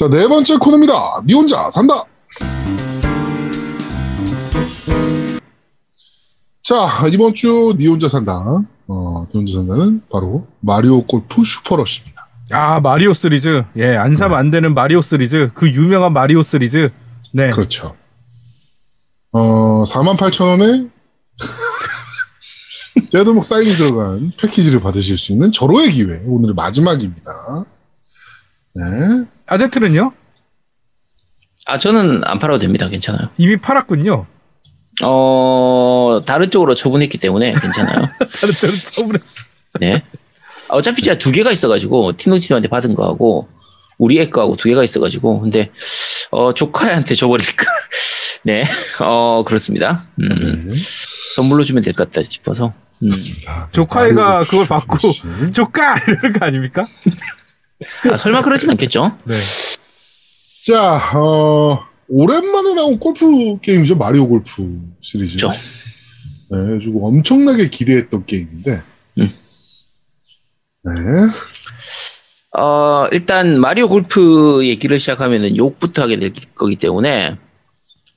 자, 네 번째 코너입니다. 니 혼자 산다. 자, 이번 주 니 혼자 산다. 어, 니 혼자 산다는 바로 마리오 골프 슈퍼러시입니다. 아 마리오 시리즈 예 안 사면 안 되는 마리오 시리즈 그 유명한 마리오 시리즈 네 그렇죠. 어, 48,000원에 제도목 사인이 들어간 패키지를 받으실 수 있는 절호의 기회. 오늘의 마지막입니다. 네. 아제트는요 아, 저는 안 팔아도 됩니다. 괜찮아요. 이미 팔았군요 어, 다른 쪽으로 처분했기 때문에 괜찮아요. 다른 저는 처분했어 네. 아, 어차피 제가 두 개가 있어가지고, 티노치님한테 받은 거하고, 우리 애 거하고 두 개가 있어가지고, 근데, 어, 조카한테 줘버릴까. 네. 어, 그렇습니다. 음, 네. 선물로 주면 될 것 같다 싶어서. 음. 조카애가 그걸 받고. 조카 이러는 거 아닙니까 아, 설마 그러진 않겠죠? 네 자, 어, 오랜만에 나온 골프 게임이죠. 마리오 골프 시리즈. 그렇죠. 네, 그래가지고 엄청나게 기대했던 게임인데. 음. 네. 어, 일단, 마리오 골프 얘기를 시작하면은 욕부터 하게 될 거기 때문에,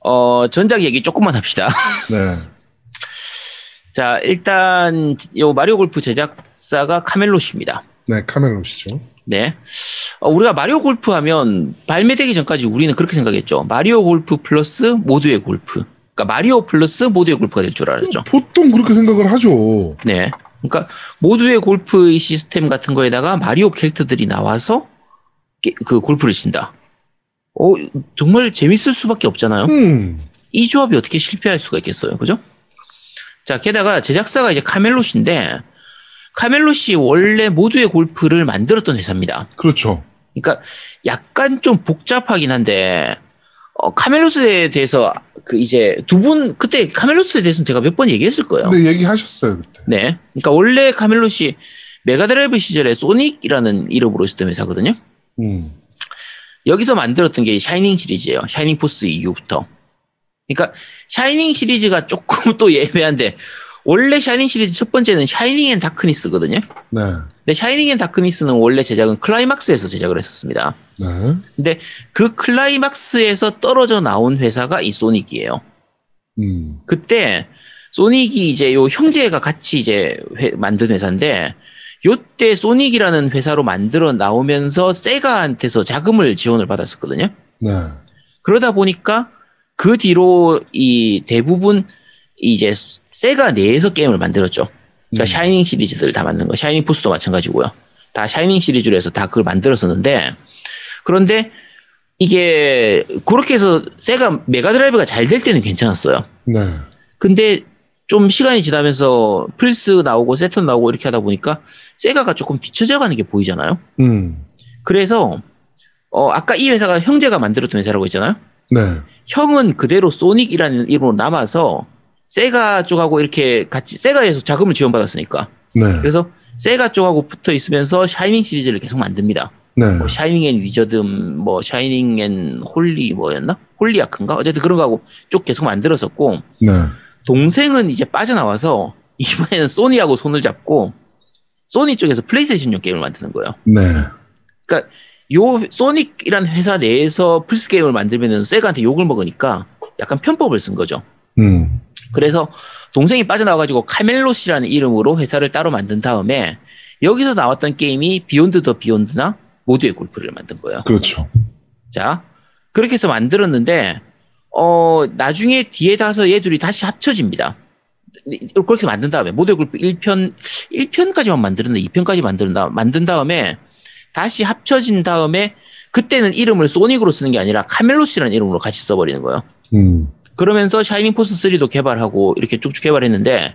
어, 전작 얘기 조금만 합시다. 네. 자, 일단, 요 마리오 골프 제작사가 카멜롯입니다. 네, 카멜롯이죠. 네. 어, 우리가 마리오 골프 하면 발매되기 전까지 우리는 그렇게 생각했죠. 마리오 골프 플러스 모두의 골프. 그러니까 마리오 플러스 모두의 골프가 될 줄 알았죠. 보통 그렇게 생각을 하죠. 네. 그러니까 모두의 골프 시스템 같은 거에다가 마리오 캐릭터들이 나와서 게- 그 골프를 친다. 어, 정말 재밌을 수밖에 없잖아요. 음. 이 조합이 어떻게 실패할 수가 있겠어요. 그죠? 자, 게다가 제작사가 이제 카멜롯인데 카멜롯이 원래 모두의 골프를 만들었던 회사입니다. 그렇죠. 그러니까 약간 좀 복잡하긴 한데 어, 카멜롯에 대해서 그 이제 두 분 그때 카멜롯에 대해서는 제가 몇 번 얘기했을 거예요. 근데 얘기하셨어요, 그때. 네. 그러니까 원래 카멜롯이 메가드라이브 시절에 소닉이라는 이름으로 있었던 회사거든요. 음. 여기서 만들었던 게 샤이닝 시리즈예요. 샤이닝 포스 이후부터. 그러니까 샤이닝 시리즈가 조금 또 애매한데 원래 샤이닝 시리즈 첫 번째는 샤이닝 앤 다크니스거든요. 네. 근데 샤이닝 앤 다크니스는 원래 제작은 클라이막스에서 제작을 했었습니다. 네. 근데 그 클라이막스에서 떨어져 나온 회사가 이 소닉이에요. 음. 그때 소닉이 이제 요 형제가 같이 이제 회- 만든 회사인데 요때 소닉이라는 회사로 만들어 나오면서 세가한테서 자금을 지원을 받았었거든요. 네. 그러다 보니까 그 뒤로 이 대부분 이제 세가 내에서 게임을 만들었죠. 그러니까 음. 샤이닝 시리즈들 다 만든 거. 샤이닝 포스도 마찬가지고요. 다 샤이닝 시리즈로 해서 다 그걸 만들었었는데 그런데 이게 그렇게 해서 세가 메가드라이브가 잘 될 때는 괜찮았어요. 네. 근데 좀 시간이 지나면서 플스 나오고 새턴 나오고 이렇게 하다 보니까 세가가 조금 뒤쳐져 가는 게 보이잖아요. 음. 그래서 어 아까 이 회사가 형제가 만들었던 회사라고 했잖아요. 네. 형은 그대로 소닉이라는 이름으로 남아서 세가 쪽하고 이렇게 같이 세가에서 자금을 지원받았으니까 네. 그래서 세가 쪽하고 붙어 있으면서 샤이닝 시리즈를 계속 만듭니다. 네. 뭐 샤이닝 앤 위즈덤, 뭐 샤이닝 앤 홀리 뭐였나? 홀리 아크인가? 어쨌든 그런 거하고 쭉 계속 만들었었고 네. 동생은 이제 빠져나와서 이번에는 소니하고 손을 잡고 소니 쪽에서 플레이스테이션용 게임을 만드는 거예요. 네. 그러니까 요 소닉이라는 회사 내에서 플스 게임을 만들면은 세가한테 욕을 먹으니까 약간 편법을 쓴 거죠. 음. 그래서 동생이 빠져나와가지고 카멜롯이라는 이름으로 회사를 따로 만든 다음에 여기서 나왔던 게임이 비욘드 더 비욘드나 모두의 골프를 만든 거예요. 그렇죠. 자, 그렇게 해서 만들었는데, 어, 나중에 뒤에 가서 얘들이 다시 합쳐집니다. 그렇게 만든 다음에, 모두의 골프 1편, 1편까지만 만들었는데 2편까지 만든, 다, 만든 다음에, 다시 합쳐진 다음에, 그때는 이름을 소닉으로 쓰는 게 아니라 카멜롯이라는 이름으로 같이 써버리는 거예요. 음. 그러면서 샤이닝 포스 3도 개발하고 이렇게 쭉쭉 개발했는데,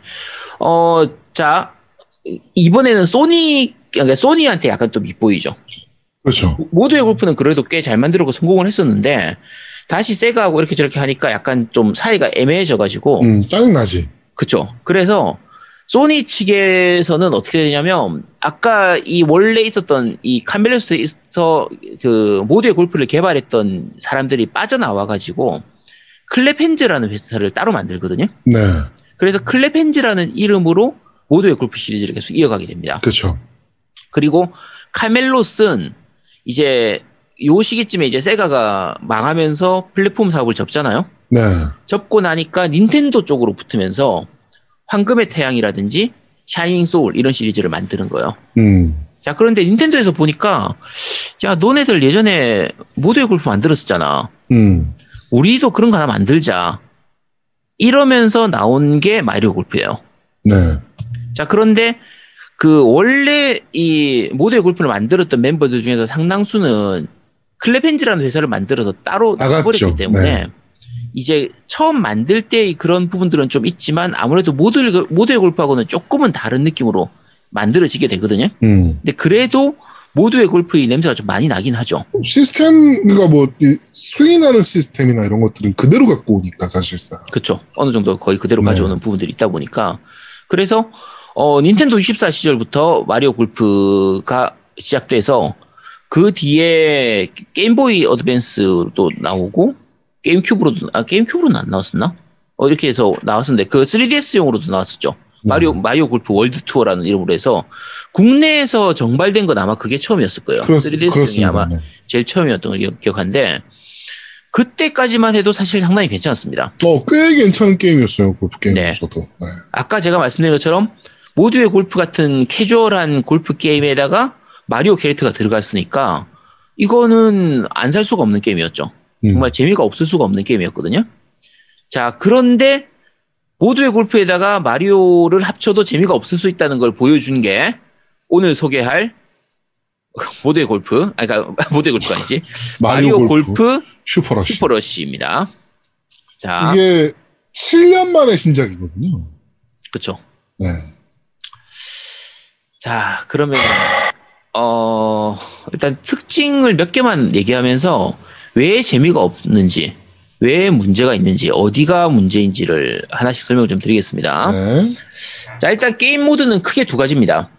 어, 자, 이번에는 소니, 그러니까 소니한테 약간 또 밉보이죠. 그렇죠. 모두의 골프는 그래도 꽤 잘 만들고 성공을 했었는데 다시 세가하고 이렇게 저렇게 하니까 약간 좀 사이가 애매해져 가지고 음, 짜증 나지. 그쵸. 그래서 소니 측에서는 어떻게 되냐면 아까 이 원래 있었던 이 카멜로스에서 그 모두의 골프를 개발했던 사람들이 빠져나와 가지고 클랩핸즈라는 회사를 따로 만들거든요. 네. 그래서 클랩핸즈라는 이름으로 모두의 골프 시리즈를 계속 이어가게 됩니다. 그렇죠. 그리고 카멜롯은 이제 요 시기쯤에 이제 세가가 망하면서 플랫폼 사업을 접잖아요. 네. 접고 나니까 닌텐도 쪽으로 붙으면서 황금의 태양이라든지 샤이닝 소울 이런 시리즈를 만드는 거예요. 음. 자, 그런데 닌텐도에서 보니까 야, 너네들 예전에 모두의 골프 만들었었잖아. 음. 우리도 그런 거 하나 만들자. 이러면서 나온 게 마리오 골프예요. 네. 자, 그런데 그 원래 이 모두의 골프를 만들었던 멤버들 중에서 상당수는 클레펜즈라는 회사를 만들어서 따로 나갔죠. 나버렸기 때문에 네. 이제 처음 만들 때의 그런 부분들은 좀 있지만 아무래도 모두 모두의 골프하고는 조금은 다른 느낌으로 만들어지게 되거든요. 음. 근데 그래도 모두의 골프의 냄새가 좀 많이 나긴 하죠. 시스템, 그러니까 뭐, 이 스윙하는 시스템이나 이런 것들은 그대로 갖고 오니까, 사실상. 그렇죠. 어느 정도 거의 그대로 네. 가져오는 부분들이 있다 보니까 그래서 어, 닌텐도 64 시절부터 마리오 골프가 시작돼서 그 뒤에 게임보이 어드밴스도 나오고 게임큐브로도 아 게임큐브로는 안 나왔었나? 어, 이렇게 해서 나왔었는데 그 3DS용으로도 나왔었죠. 마리오 마리오 골프 월드 투어라는 이름으로 해서 국내에서 정발된 건 아마 그게 처음이었을 거예요. 그렇, 3DS용이 그렇습니다. 아마 네. 제일 처음이었던 걸 기억- 기억하는데 그때까지만 해도 사실 상당히 괜찮았습니다. 어, 꽤 괜찮은 게임이었어요, 골프 네. 게임에서도. 네. 아까 제가 말씀드린 것처럼 모두의 골프 같은 캐주얼한 골프 게임에다가 마리오 캐릭터가 들어갔으니까 이거는 안 살 수가 없는 게임이었죠. 음. 정말 재미가 없을 수가 없는 게임이었거든요. 자, 그런데 모두의 골프에다가 마리오를 합쳐도 재미가 없을 수 있다는 걸 보여준 게 오늘 소개할 모두의 골프, 아니, 그러니까 모두의 골프가 아니지. 마리오, 골프, 슈퍼러시. 슈퍼러쉬입니다. 자, 이게 7년 만의 신작이거든요. 그쵸. 네. 자, 그러면 어 일단 특징을 몇 개만 얘기하면서 왜 재미가 없는지, 왜 문제가 있는지, 어디가 문제인지를 하나씩 설명을 좀 드리겠습니다. 네. 자, 일단 게임 모드는 크게 두 가지입니다.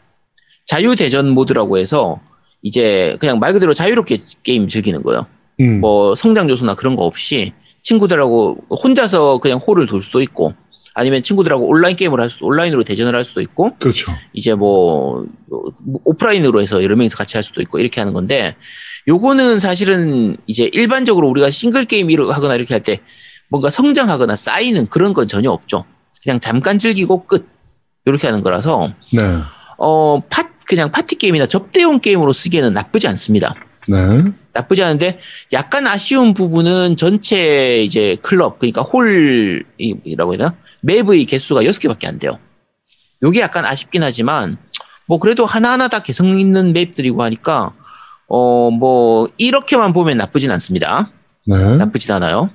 자유대전 모드라고 해서 이제 그냥 말 그대로 자유롭게 게임 즐기는 거예요. 음. 뭐 성장 요소나 그런 거 없이 친구들하고 혼자서 그냥 홀을 돌 수도 있고 아니면 친구들하고 온라인 게임을 할 수도 온라인으로 대전을 할 수도 있고 그렇죠. 이제 뭐 오프라인으로 해서 여러 명이서 같이 할 수도 있고 이렇게 하는 건데 요거는 사실은 이제 일반적으로 우리가 싱글 게임 하거나 이렇게 할 때 뭔가 성장하거나 쌓이는 그런 건 전혀 없죠. 그냥 잠깐 즐기고 끝 이렇게 하는 거라서 네. 어 파, 그냥 파티 게임이나 접대용 게임으로 쓰기에는 나쁘지 않습니다. 네. 나쁘지 않은데 약간 아쉬운 부분은 전체 이제 클럽 그러니까 홀이라고 해야 되나 맵의 개수가 6개밖에 안 돼요. 요게 약간 아쉽긴 하지만 뭐 그래도 하나하나 다 개성 있는 맵들이고 하니까 어 뭐 이렇게만 보면 나쁘진 않습니다. 네. 나쁘진 않아요.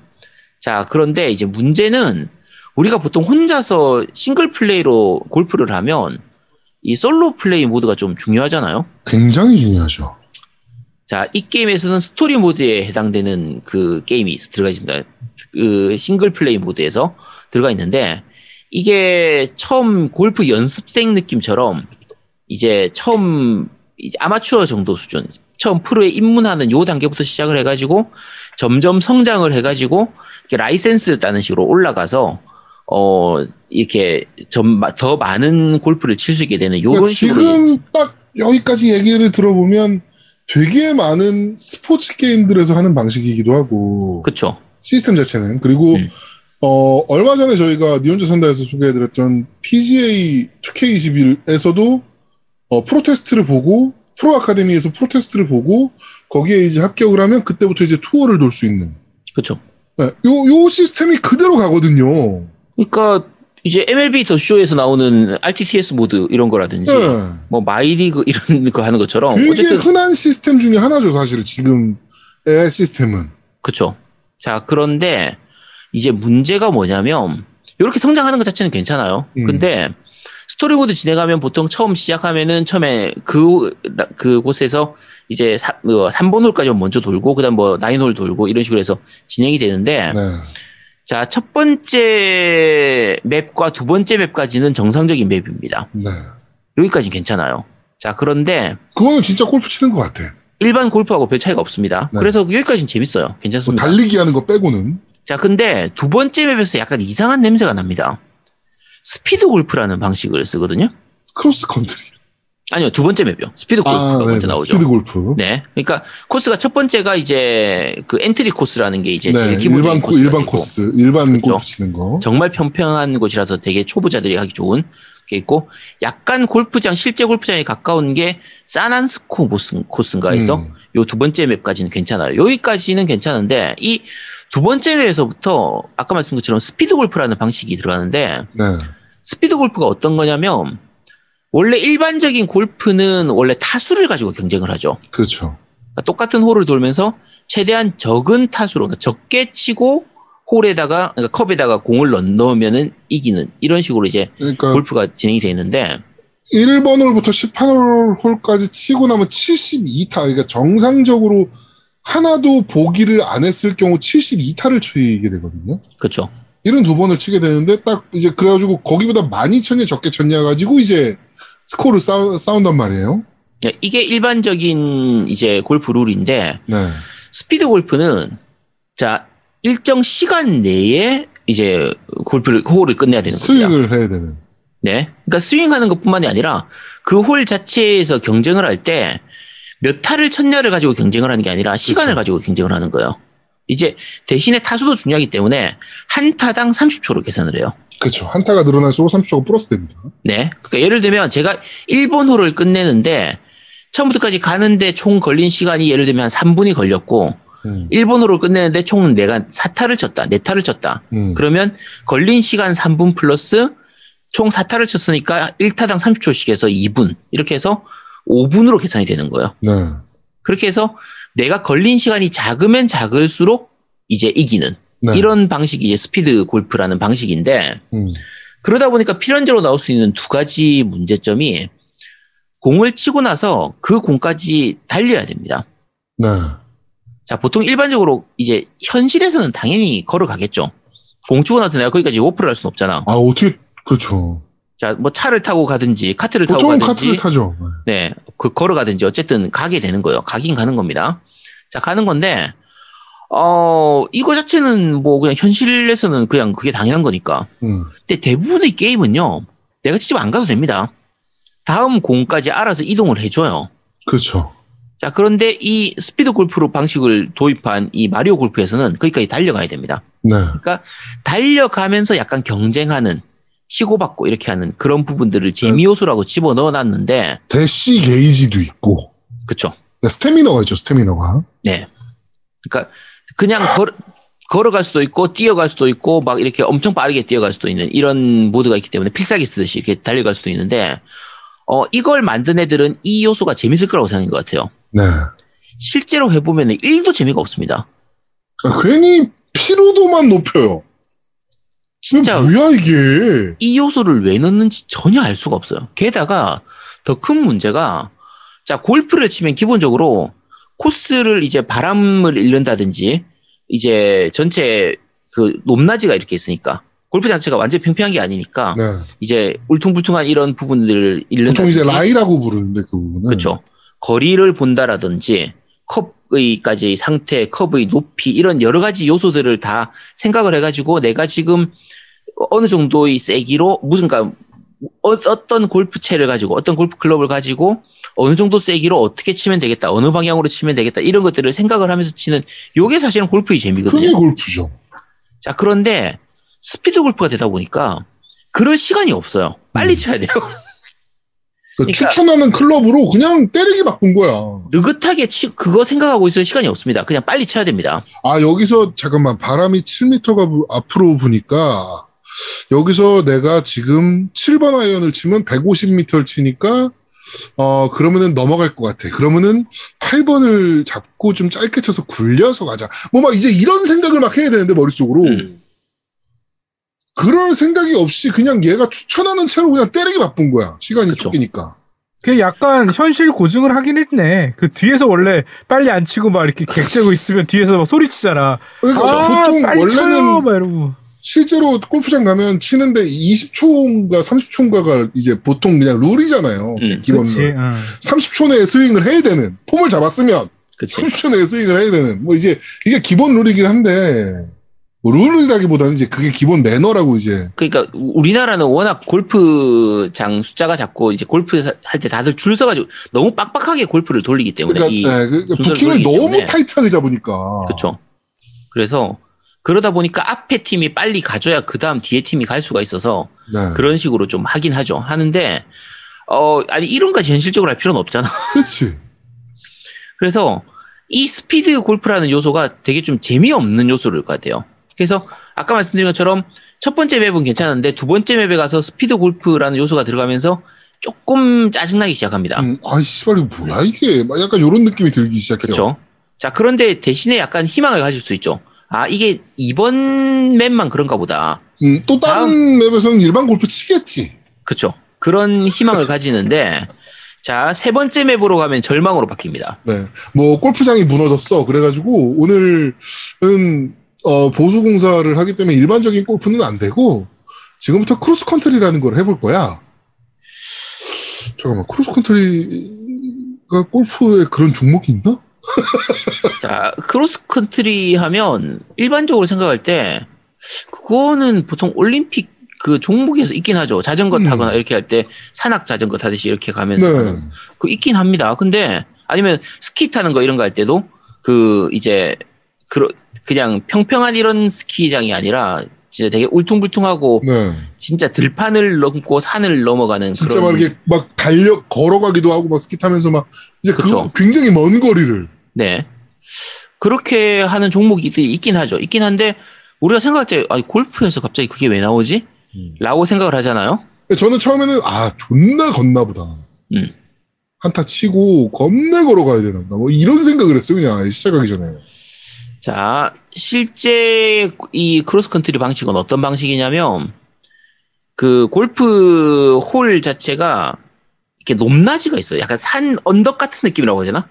자, 그런데 이제 문제는 우리가 보통 혼자서 싱글 플레이로 골프를 하면 이 솔로 플레이 모드가 좀 중요하잖아요. 굉장히 중요하죠. 자, 이 게임에서는 스토리 모드에 해당되는 그 게임이 들어가 있습니다. 그 싱글 플레이 모드에서 들어가 있는데 이게 처음 골프 연습생 느낌처럼 이제 처음 이제 아마추어 정도 수준, 처음 프로에 입문하는 요 단계부터 시작을 해가지고 점점 성장을 해가지고 라이센스 따는 식으로 올라가서 어 이렇게 좀 더 많은 골프를 칠 수 있게 되는 요런 그러니까 식으로 지금 딱 여기까지 얘기를 들어보면 되게 많은 스포츠 게임들에서 하는 방식이기도 하고 그쵸. 시스템 자체는. 그리고 음. 어 얼마 전에 저희가 니혼자 산다에서 소개해드렸던 PGA 2K21에서도 어 프로테스트를 보고 프로 아카데미에서 프로테스트를 보고 거기에 이제 합격을 하면 그때부터 이제 투어를 돌 수 있는. 그쵸. 네, 요, 요 시스템이 그대로 가거든요. 그러니까 이제 MLB 더 쇼에서 나오는 RTTS 모드 이런 거라든지 네. 뭐 마이리그 이런 거 하는 것처럼 어쨌든 흔한 시스템 중에 하나죠, 사실 지금 의 시스템은. 그쵸. 자 그런데 이제 문제가 뭐냐면 이렇게 성장하는 것 자체는 괜찮아요. 음. 근데 스토리 모드 진행하면 보통 처음 시작하면은 처음에 그 그곳에서 이제 3, 번 홀까지 먼저 돌고 그다음 뭐 나인 홀 돌고 이런 식으로 해서 진행이 되는데 네. 자 첫 번째 맵과 두 번째 맵까지는 정상적인 맵입니다. 네. 여기까지 괜찮아요. 자, 그런데 그거는 진짜 골프 치는 것 같아. 일반 골프하고 별 차이가 없습니다. 네. 그래서 여기까지는 재밌어요. 뭐 괜찮습니다. 달리기 하는 거 빼고는. 자, 근데 두 번째 맵에서 약간 이상한 냄새가 납니다. 스피드 골프라는 방식을 쓰거든요. 크로스 컨트리. 아니요, 두 번째 맵이요. 스피드 골프가 네, 먼저 네, 나오죠. 스피드 골프. 네. 그러니까 코스가 첫 번째가 이제 그 엔트리 코스라는 게 이제 네, 제일 기본적인 일반 코, 코스가 일반 코스, 일반 그렇죠. 골프 치는 거. 정말 평평한 곳이라서 되게 초보자들이 하기 좋은 게 있고 약간 골프장 실제 골프장에 가까운 게 사난스코 코스인가 해서 음. 요두 번째 맵까지는 괜찮아요. 여기까지는 괜찮은데 이 두 번째 맵에서부터 아까 말씀드린 것처럼 스피드 골프라는 방식이 들어가는데 네. 스피드 골프가 어떤 거냐면 원래 일반적인 골프는 원래 타수를 가지고 경쟁을 하죠. 그렇죠. 그러니까 똑같은 홀을 돌면서 최대한 적은 타수로 그러니까 적게 치고 홀에다가 그러니까 컵에다가 공을 넣, 넣으면은 이기는 이런 식으로 이제 그러니까 골프가 진행이 돼 있는데 1번 홀부터 18홀 홀까지 치고 나면 72타. 그러니까 정상적으로 하나도 보기를 안 했을 경우 72타를 치게 되거든요. 그렇죠. 이런 두 번을 치게 되는데 딱 이제 그래가지고 거기보다 많이 쳤냐 적게 쳤냐 가지고 이제 스코어를 쌓, 쌓은단 말이에요. 예, 이게 일반적인 이제 골프 룰인데 네. 스피드 골프는 자 일정 시간 내에 이제 골프를 홀을 끝내야 되는 겁니다. 스윙을 해야 되는. 네. 그러니까 스윙하는 것뿐만이 아니라 그 홀 자체에서 경쟁을 할 때 몇 타를 쳤냐를 가지고 경쟁을 하는 게 아니라 시간을 가지고 경쟁을 하는 거예요. 이제 대신에 타수도 중요하기 때문에 한 타당 30초로 계산을 해요. 그렇죠. 한타가 늘어날수록 30초가 플러스 됩니다. 네. 그러니까 예를 들면 제가 1번 홀을 끝내는데 처음부터까지 가는데 총 걸린 시간이 예를 들면 한 3분이 걸렸고 음. 1번 홀을 끝내는데 총 내가 4타를 쳤다. 4타를 쳤다. 음. 그러면 걸린 시간 3분 플러스 총 4타를 쳤으니까 1타당 30초씩 해서 2분. 이렇게 해서 5분으로 계산이 되는 거예요. 네. 그렇게 해서 내가 걸린 시간이 작으면 작을수록 이제 이기는 네. 이런 방식이 이제 스피드 골프라는 방식인데 음. 그러다 보니까 필연적으로 나올 수 있는 두 가지 문제점이 공을 치고 나서 그 공까지 달려야 됩니다. 네. 자, 보통 일반적으로 이제 현실에서는 당연히 걸어가겠죠. 공 치고 나서 내가 거기까지 워프를 할 수는 없잖아. 아 어떻게 그렇죠. 자, 뭐 차를 타고 가든지 카트를 타고 가든지 카트를 타죠. 네. 네, 그 걸어가든지 어쨌든 가게 되는 거예요. 가긴 가는 겁니다. 자, 가는 건데 어 이거 자체는 뭐 그냥 현실에서는 그냥 그게 당연한 거니까. 음. 근데 대부분의 게임은요, 내가 직접 안 가도 됩니다. 다음 공까지 알아서 이동을 해줘요. 그렇죠. 자, 그런데 이 스피드 골프로 방식을 도입한 이 마리오 골프에서는 거기까지 달려가야 됩니다. 네. 그러니까 달려가면서 약간 경쟁하는 치고받고 이렇게 하는 그런 부분들을 재미 요소라고 집어 넣어놨는데, 대시 게이지도 있고? 네, 스태미너가 있죠. 스태미너가. 네. 그러니까 그냥 걸, 걸어갈 수도 있고 뛰어갈 수도 있고 막 이렇게 엄청 빠르게 뛰어갈 수도 있는 이런 모드가 있기 때문에 필살기 쓰듯이 이렇게 달려갈 수도 있는데 어 이걸 만든 애들은 이 요소가 재밌을 거라고 생각인 것 같아요. 네. 실제로 해보면 1도 재미가 없습니다. 아, 괜히 피로도만 높여요. 진짜 뭐야 이게? 이 요소를 왜 넣는지 전혀 알 수가 없어요. 게다가 더 큰 문제가 자 골프를 치면 기본적으로 코스를 이제 바람을 잃는다든지 이제 전체 그 높낮이가 이렇게 있으니까 골프 자체가 완전 히 평평한 게 아니니까 네. 이제 울퉁불퉁한 이런 부분들을 보통 잃는다든지 이제 라이라고 부르는데 그 부분은. 그렇죠. 거리를 본다라든지 컵의까지 상태, 컵의 높이 이런 여러 가지 요소들을 다 생각을 해가지고 내가 지금 어느 정도의 세기로 무슨 가 어떤 골프채를 가지고 어떤 골프 클럽을 가지고 어느 정도 세기로 어떻게 치면 되겠다, 어느 방향으로 치면 되겠다 이런 것들을 생각을 하면서 치는 요게 사실은 골프의 재미거든요. 그게 골프죠. 자 그런데 스피드 골프가 되다 보니까 그럴 시간이 없어요. 빨리 쳐야 돼요. 그러니까 그러니까- 추천하는 클럽으로 그냥 때리기 바쁜 거야. 느긋하게 치, 그거 생각하고 있을 시간이 없습니다. 그냥 빨리 쳐야 됩니다. 아, 여기서 잠깐만 바람이 7m가 앞으로 부니까 여기서 내가 지금 7번 아이언을 치면 150m를 치니까 어 그러면은 넘어갈 것 같아. 그러면은 8번을 잡고 좀 짧게 쳐서 굴려서 가자. 뭐 막 이제 이런 생각을 막 해야 되는데 머릿속으로 음. 그럴 생각이 없이 그냥 얘가 추천하는 채로 그냥 때리기 바쁜 거야. 시간이 그쵸. 쫓기니까. 그 약간 현실 고증을 하긴 했네. 그 뒤에서 원래 빨리 안 치고 막 이렇게 객재고 있으면 뒤에서 막 소리치잖아. 그러니까 아, 보통 빨리 쳐요! 원래는 막 이러고. 실제로 골프장 가면 치는데 20초인가 30초인가가 이제 보통 그냥 룰이잖아요. 음, 기본 그렇지. 룰. 응. 30초 내에 스윙을 해야 되는 폼을 잡았으면 그치. 30초 내에 스윙을 해야 되는 뭐 이제 이게 기본 룰이긴 한데 뭐 룰이라기보다는 이제 그게 기본 매너라고 이제 그러니까 우리나라는 워낙 골프장 숫자가 작고 이제 골프 할 때 다들 줄 서가지고 너무 빡빡하게 골프를 돌리기 때문에 그러니까, 이 네, 그러니까 부킹을 너무 때문에. 타이트하게 잡으니까 그렇죠. 그래서 그러다 보니까 앞에 팀이 빨리 가줘야 그 다음 뒤에 팀이 갈 수가 있어서 네. 그런 식으로 좀 하긴 하죠. 하는데 어 아니 이런 거지 현실적으로 할 필요는 없잖아. 그렇지. 그래서 이 스피드 골프라는 요소가 되게 좀 재미없는 요소일 것 같아요. 그래서 아까 말씀드린 것처럼 첫 번째 맵은 괜찮은데 두 번째 맵에 가서 스피드 골프라는 요소가 들어가면서 조금 짜증나기 시작합니다. 음, 아이 씨발 이거 뭐야 이게 막 약간 이런 느낌이 들기 시작해요. 그렇죠. 자 그런데 대신에 약간 희망을 가질 수 있죠. 아 이게 이번 맵만 그런가 보다. 음, 또 다른 맵에서는 일반 골프 치겠지. 그렇죠. 그런 희망을 가지는데 자 세 번째 맵으로 가면 절망으로 바뀝니다. 네. 뭐 골프장이 무너졌어. 그래가지고 오늘은 어, 보수 공사를 하기 때문에 일반적인 골프는 안 되고 지금부터 크로스 컨트리라는 걸 해볼 거야. 잠깐만 크로스 컨트리가 골프에 그런 종목이 있나? 자, 크로스 컨트리 하면 일반적으로 생각할 때 그거는 보통 올림픽 그 종목에서 있긴 하죠. 자전거 음. 타거나 이렇게 할 때 산악 자전거 타듯이 이렇게 가면서 네. 그 있긴 합니다. 근데 아니면 스키 타는 거 이런 거 할 때도 그 이제 그 그냥 평평한 이런 스키장이 아니라 진짜 되게 울퉁불퉁하고 네. 진짜 들판을 넘고 산을 넘어가는 진짜 그런 막 이렇게 막 달려 걸어가기도 하고 막 스키 타면서 막 이제 그. 굉장히 먼 거리를 네. 그렇게 하는 종목이 있긴 하죠. 있긴 한데 우리가 생각할 때 아니 골프에서 갑자기 그게 왜 나오지? 음. 라고 생각을 하잖아요. 저는 처음에는 아 존나 걷나 보다. 음. 한타 치고 겁나 걸어가야 되나 보다. 뭐 이런 생각을 했어요 그냥 시작하기 전에. 자, 실제 이 크로스컨트리 방식은 어떤 방식이냐면 그 골프 홀 자체가 이렇게 높낮이가 있어요. 약간 산 언덕 같은 느낌이라고 해야 되나?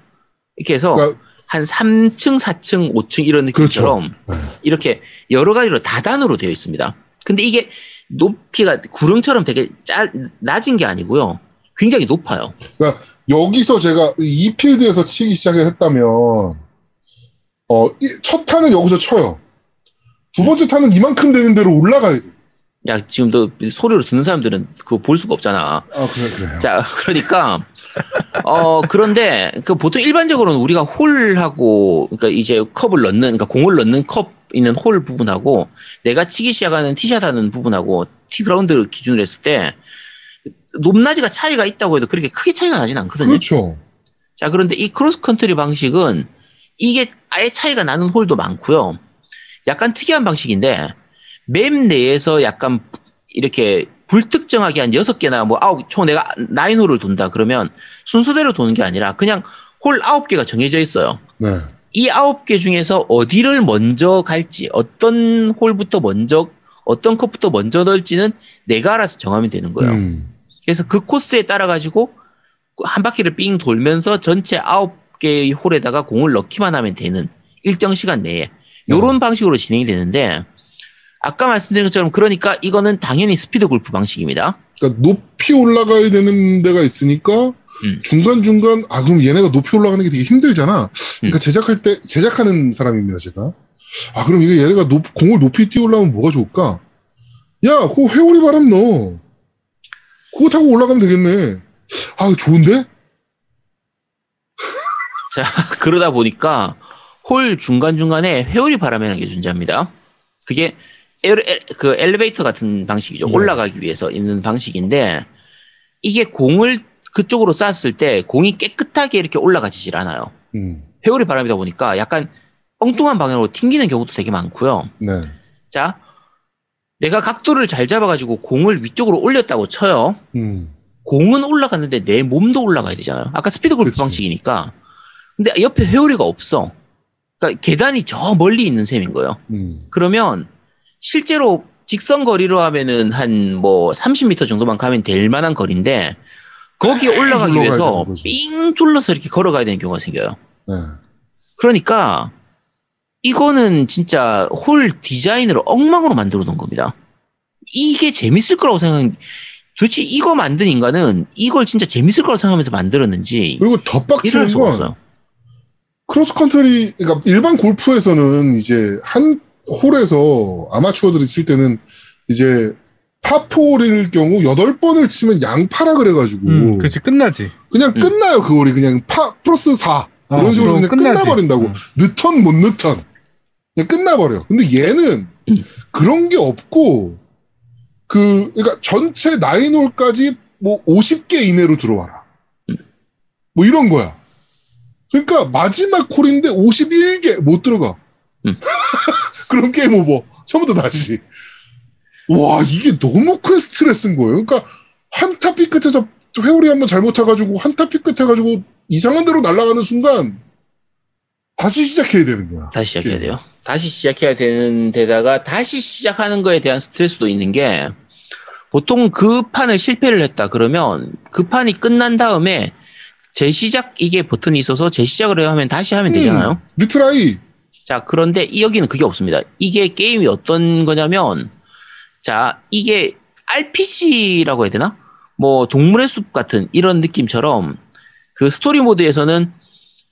이렇게 해서 그러니까 한 3층, 4층, 5층 이런 느낌처럼 네. 이렇게 여러 가지로 다단으로 되어 있습니다. 근데 이게 높이가 구릉처럼 되게 짜, 낮은 게 아니고요. 굉장히 높아요. 그러니까 여기서 제가 이 필드에서 치기 시작을 했다면 어, 이- 첫 타는 여기서 쳐요. 두 번째 타는 이만큼 되는 대로 올라가야 돼. 야, 지금 너 소리로 듣는 사람들은 그거 볼 수가 없잖아. 아, 그래, 그래요. 자, 그러니까, 어, 그런데, 그 보통 일반적으로는 우리가 홀하고, 그러니까 이제 컵을 넣는, 그러니까 공을 넣는 컵 있는 홀 부분하고, 내가 치기 시작하는 티샷 하는 부분하고, 티그라운드 기준으로 했을 때, 높낮이가 차이가 있다고 해도 그렇게 크게 차이가 나진 않거든요. 그렇죠. 자, 그런데 이 크로스 컨트리 방식은 이게 아예 차이가 나는 홀도 많고요. 약간 특이한 방식인데 맵 내에서 약간 이렇게 불특정하게 한 여섯 개나 뭐 아홉 총 내가 나인 홀을 돈다 그러면 순서대로 도는 게 아니라 그냥 홀 아홉 개가 정해져 있어요. 네. 이 아홉 개 중에서 어디를 먼저 갈지, 어떤 홀부터 먼저, 어떤 컵부터 먼저 넣을지는 내가 알아서 정하면 되는 거예요. 음. 그래서 그 코스에 따라 가지고 한 바퀴를 삥 돌면서 전체 아홉 개의 홀에다가 공을 넣기만 하면 되는 일정 시간 내에 요런 방식으로 진행이 되는데 아까 말씀드린 것처럼 그러니까 이거는 당연히 스피드 골프 방식입니다. 그러니까 높이 올라가야 되는 데가 있으니까 음. 중간중간 아 그럼 얘네가 높이 올라가는 게 되게 힘들잖아. 그러니까 음. 제작할 때 제작하는 사람입니다, 제가. 아 그럼 이거 얘네가 높- 공을 높이 뛰어올라면 뭐가 좋을까? 야, 그거 회오리 바람 넣어. 그거 타고 올라가면 되겠네. 아, 좋은데? 자, 그러다 보니까 홀 중간중간에 회오리 바람이라는 게 존재합니다. 그게 엘, 그 엘리베이터 같은 방식이죠. 네. 올라가기 위해서 있는 방식인데 이게 공을 그쪽으로 쐈을 때 공이 깨끗하게 이렇게 올라가지질 않아요. 음, 회오리 바람이다 보니까 약간 엉뚱한 방향으로 튕기는 경우도 되게 많고요. 네. 자, 내가 각도를 잘 잡아가지고 공을 위쪽으로 올렸다고 쳐요. 음, 공은 올라갔는데 내 몸도 올라가야 되잖아요. 아까 스피드 골프. 방식이니까. 근데 옆에 회오리가 없어. 그러니까 계단이 저 멀리 있는 셈인 거예요. 음. 그러면 실제로 직선 거리로 하면은 한 뭐 30m 정도만 가면 될 만한 거리인데 거기에 올라가기 위해서. 삥 둘러서 이렇게 걸어가야 되는 경우가 생겨요. 네. 그러니까 이거는 진짜 홀 디자인을 엉망으로 만들어 놓은 겁니다. 이게 재밌을 거라고 생각, 도대체 이거 만든 인간은 이걸 진짜 재밌을 거라고 생각하면서 만들었는지 그리고 더 빡치는 수가 건 없어요. 크로스 컨트리, 그러니까 일반 골프에서는 이제 한 홀에서 아마추어들이 칠 때는 이제 파4일 경우 8번을 치면 양파라 그래가지고 음, 그렇지 끝나지. 그냥 음. 끝나요 그 홀이 그냥 파 플러스 4 어, 이런 식으로 그냥 끝나지. 끝나버린다고 음. 넣든 못 넣든 그냥 끝나버려 근데 얘는 음. 그런 게 없고 그 그러니까 전체 나인홀까지 뭐 50개 이내로 들어와라 음. 뭐 이런 거야 그러니까 마지막 홀인데 51개 못 들어가 음. 그런 게임 오버 처음부터 다시 와 이게 너무 큰 스트레스인 거예요 그러니까 한타 삐끗해서 회오리 한번 잘못해가지고 한타 삐끗해가지고 이상한 데로 날아가는 순간 다시 시작해야 되는 거야. 다시 시작해야 예. 돼요. 다시 시작해야 되는 데다가 다시 시작하는 거에 대한 스트레스도 있는 게 보통 그 판을 실패를 했다 그러면 그 판이 끝난 다음에 재시작 이게 버튼이 있어서 재시작을 해야 하면 다시 하면 되잖아요. 음, retry. 자, 그런데 이- 여기는 그게 없습니다. 이게 게임이 어떤 거냐면, 자, 이게 RPG라고 해야 되나? 뭐, 동물의 숲 같은 이런 느낌처럼 그 스토리 모드에서는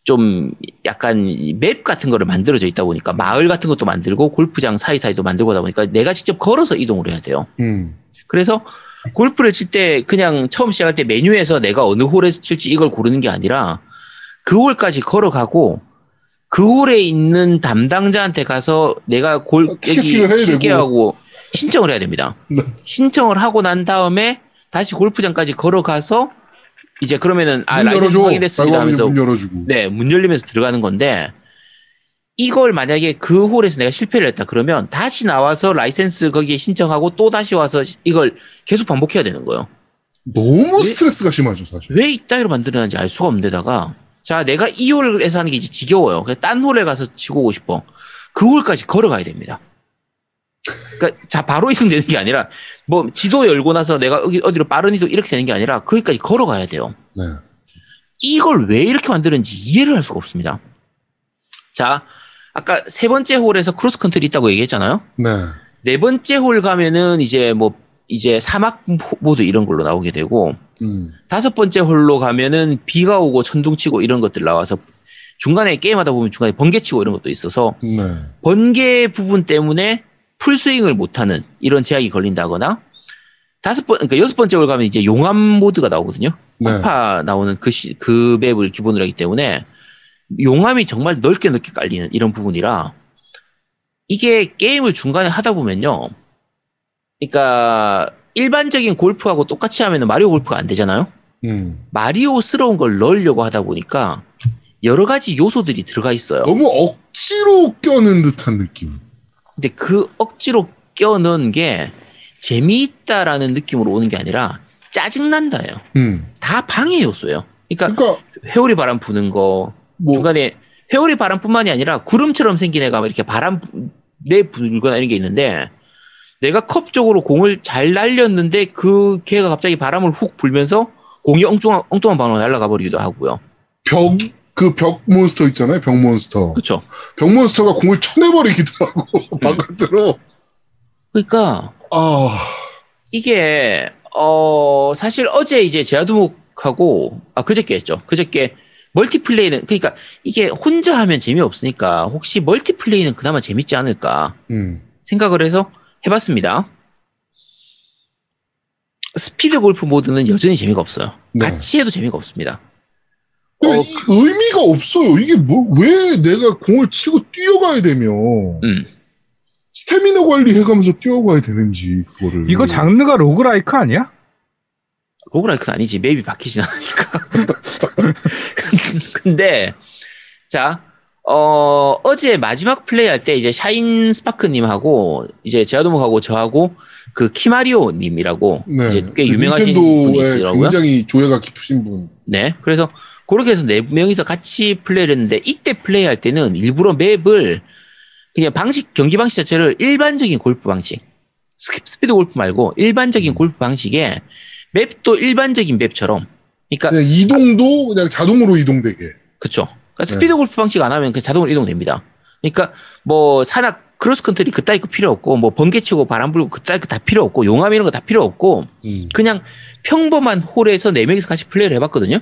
좀 약간 이 map 같은 거를 만들어져 있다 보니까 마을 같은 것도 만들고 골프장 사이사이도 만들고 하다 보니까 내가 직접 걸어서 이동을 해야 돼요. 음. 그래서 골프를 칠 때 그냥 처음 시작할 때 메뉴에서 내가 어느 홀에서 칠지 이걸 고르는 게 아니라 그 홀까지 걸어가고 그 홀에 있는 담당자한테 가서 내가 골 해야 여기. 칠게 하고 신청을 해야 됩니다. 네. 신청을 하고 난 다음에 다시 골프장까지 걸어가서 이제 그러면은 아 열어줘. 확인됐습니다 하면서 문 열어주고. 네, 문 열리면서 들어가는 건데, 이걸 만약에 그 홀에서 내가 실패를 했다 그러면 다시 나와서 라이센스 거기에 신청하고 또 다시 와서 이걸 계속 반복해야 되는 거예요. 너무 왜- 스트레스가 심하죠, 사실. 왜 이따위로 만들어놨는지 알 수가 없는 데다가, 자, 내가 이 홀에서 하는 게 이제 지겨워요. 그래서 딴 홀에 가서 치고 오고 싶어. 그 홀까지 걸어가야 됩니다. 그러니까 자 바로 이동 되는 게 아니라 뭐 지도 열고 나서 내가 어디, 어디로 빠른 이동 이렇게 되는 게 아니라 거기까지 걸어가야 돼요. 네. 이걸 왜 이렇게 만드는지 이해를 할 수가 없습니다. 자, 아까 세 번째 홀에서 크로스 컨트리 있다고 얘기했잖아요. 네. 네 번째 홀 가면은 이제 뭐 이제 사막 모드 이런 걸로 나오게 되고 음. 다섯 번째 홀로 가면은 비가 오고 천둥 치고 이런 것들 나와서 중간에 게임하다 보면 중간에 번개 치고 이런 것도 있어서 네. 번개 부분 때문에 풀스윙을 못하는 이런 제약이 걸린다거나 다섯 번 그러니까 여섯 번째 홀 가면 이제 용암 모드가 나오거든요. 네. 파 나오는 그, 시, 그 map을 기본으로 하기 때문에 용암이 정말 넓게 넓게 깔리는 이런 부분이라 이게 게임을 중간에 하다 보면요. 그러니까 일반적인 골프하고 똑같이 하면 마리오 골프가 안 되잖아요. 음. 마리오스러운 걸 넣으려고 하다 보니까 여러 가지 요소들이 들어가 있어요. 너무 억지로 껴는 듯한 느낌. 근데 그 억지로 껴넣은 게 재미있다라는 느낌으로 오는 게 아니라 짜증난다예요. 음. 다 방해 요소예요. 그러니까 그러니까 회오리 바람 부는 거 뭐 중간에 회오리 바람뿐만이 아니라 구름처럼 생긴 애가 이렇게 바람 내 불거나 이런 게 있는데 내가 컵 쪽으로 공을 잘 날렸는데 그 걔가 갑자기 바람을 훅 불면서 공이 엉뚱한 엉뚱한 방향으로 날아가 버리기도 하고요. 벽, 그 벽 몬스터 있잖아요. 벽 몬스터. 그렇죠. 벽 몬스터가 공을 쳐내버리기도 하고, 음. 바깥으로. 그러니까 아, 이게 어 사실 어제 이제 제아두목하고 아 그저께 했죠. 그저께 multiplay는 그러니까 이게 혼자 하면 재미없으니까 혹시 multiplay는 그나마 재밌지 않을까 음. 생각을 해서 해봤습니다. 스피드 골프 모드는 여전히 재미가 없어요. 네. 같이 해도 재미가 없습니다. 근데 어, 이 의미가 없어요. 이게 뭐, 왜 내가 공을 치고 뛰어가야 되며, 음. 스태미너 관리 해가면서 뛰어가야 되는지, 그거를. 이거 장르가 roguelike 아니야? roguelike는 아니지. map이 바뀌진 않으니까. 근데, 자, 어, 어제 마지막 플레이 할 때 이제 샤인 스파크님하고 이제 제아두목하고 저하고 그 키마리오님이라고 네. 이제 꽤 그 유명하신 분이더라고요. 굉장히 조예가 깊으신 분. 네. 그래서 그렇게 해서 네 명이서 같이 플레이를 했는데 이때 플레이 할 때는 일부러 map을 그냥 방식, 경기 방식 자체를 일반적인 골프 방식, 스피드 골프 말고 일반적인 골프 방식에 map도 일반적인 map처럼 그러니까 그냥 이동도 그냥 자동으로 이동되게. 그쵸. 그러니까 네. 스피드 골프 방식 안 하면 그냥 자동으로 이동됩니다. 그러니까 뭐 산악 크로스컨트리 그따위 거 필요 없고 뭐 번개 치고 바람 불고 그따위 거 다 필요 없고 용암 이런 거 다 필요 없고 음. 그냥 평범한 홀에서 네 명이서 같이 플레이를 해봤거든요.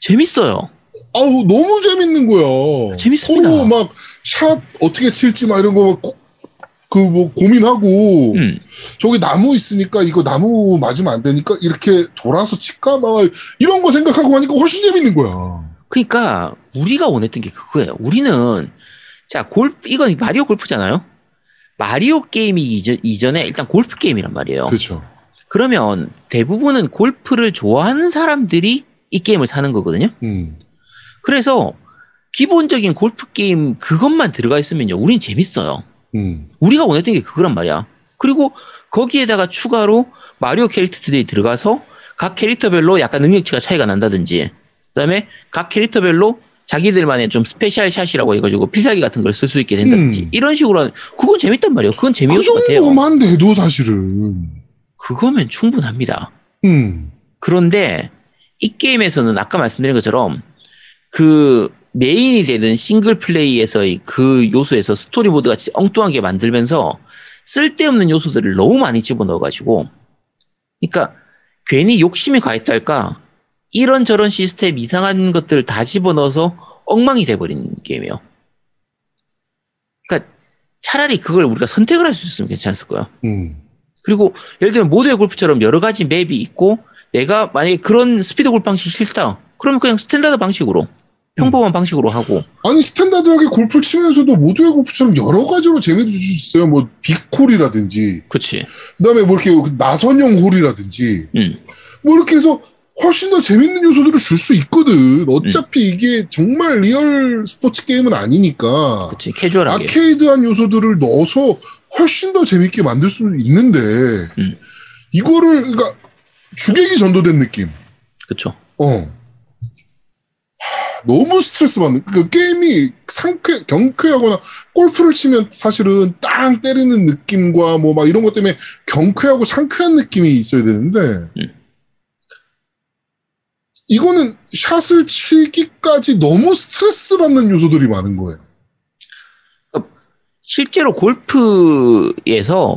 재밌어요. 아우, 너무 재밌는 거야. 재밌습니다. 서로 막, 샷 어떻게 칠지 막 이런 거막꼭그뭐 고민하고 음. 저기 나무 있으니까 이거 나무 맞으면 안 되니까 이렇게 돌아서 칠까 막 이런 거 생각하고 하니까 훨씬 재밌는 거야. 그러니까 우리가 원했던 게 그거예요. 우리는 자 골프 이건 마리오 골프잖아요. 마리오 게임이 이전, 이전에 일단 골프 게임이란 말이에요. 그렇죠. 그러면 대부분은 골프를 좋아하는 사람들이 이 게임을 사는 거거든요. 음. 그래서 기본적인 골프 게임 그것만 들어가 있으면요. 우린 재밌어요. 음. 우리가 원했던 게 그거란 말이야. 그리고 거기에다가 추가로 마리오 캐릭터들이 들어가서 각 캐릭터별로 약간 능력치가 차이가 난다든지 그다음에 각 캐릭터별로 자기들만의 좀 special shot이라고 해가지고 필살기 같은 걸 쓸 수 있게 된다든지 음. 이런 식으로 하는- 그건 재밌단 말이에요. 그건 그 재미있을 것 같아요. 정도만 돼도 사실은. 그거면 충분합니다. 음. 그런데 이 게임에서는 아까 말씀드린 것처럼 그 메인이 되는 single play에서의 그 요소에서 스토리 모드가 진짜 엉뚱하게 만들면서 쓸데없는 요소들을 너무 많이 집어넣어가지고 그러니까 괜히 욕심이 과했달까 이런저런 시스템 이상한 것들을 다 집어넣어서 엉망이 돼버린 게임이에요. 그러니까 차라리 그걸 우리가 선택을 할 수 있으면 괜찮았을 거야. 음. 그리고 예를 들면 모두의 골프처럼 여러 가지 map이 있고 내가 만약에 그런 스피드 골프 방식이 싫다. 그러면 그냥 standard 방식으로 평범한 방식으로 하고 아니 standard하게 골프를 치면서도 모두의 골프처럼 여러 가지로 재미를 줄수 있어요. 뭐 big hole이라든지 그치 그다음에 뭐 이렇게 나선형 홀이라든지 음. 뭐 이렇게 해서 훨씬 더 재밌는 요소들을 줄 수 있거든. 어차피 이게 정말 real 스포츠 게임은 아니니까 그치 캐주얼하게 아케이드한 요소들을 넣어서 훨씬 더 재밌게 만들 수 있는데 음. 이거를 그러니까 주객이 전도된 느낌. 그쵸 어. 하, 너무 스트레스 받는 그 게임이 상쾌 경쾌하거나 골프를 치면 사실은 땅 때리는 느낌과 뭐 막 이런 것 때문에 경쾌하고 상쾌한 느낌이 있어야 되는데 음. 이거는 샷을 치기까지 너무 스트레스 받는 요소들이 많은 거예요. 실제로 골프에서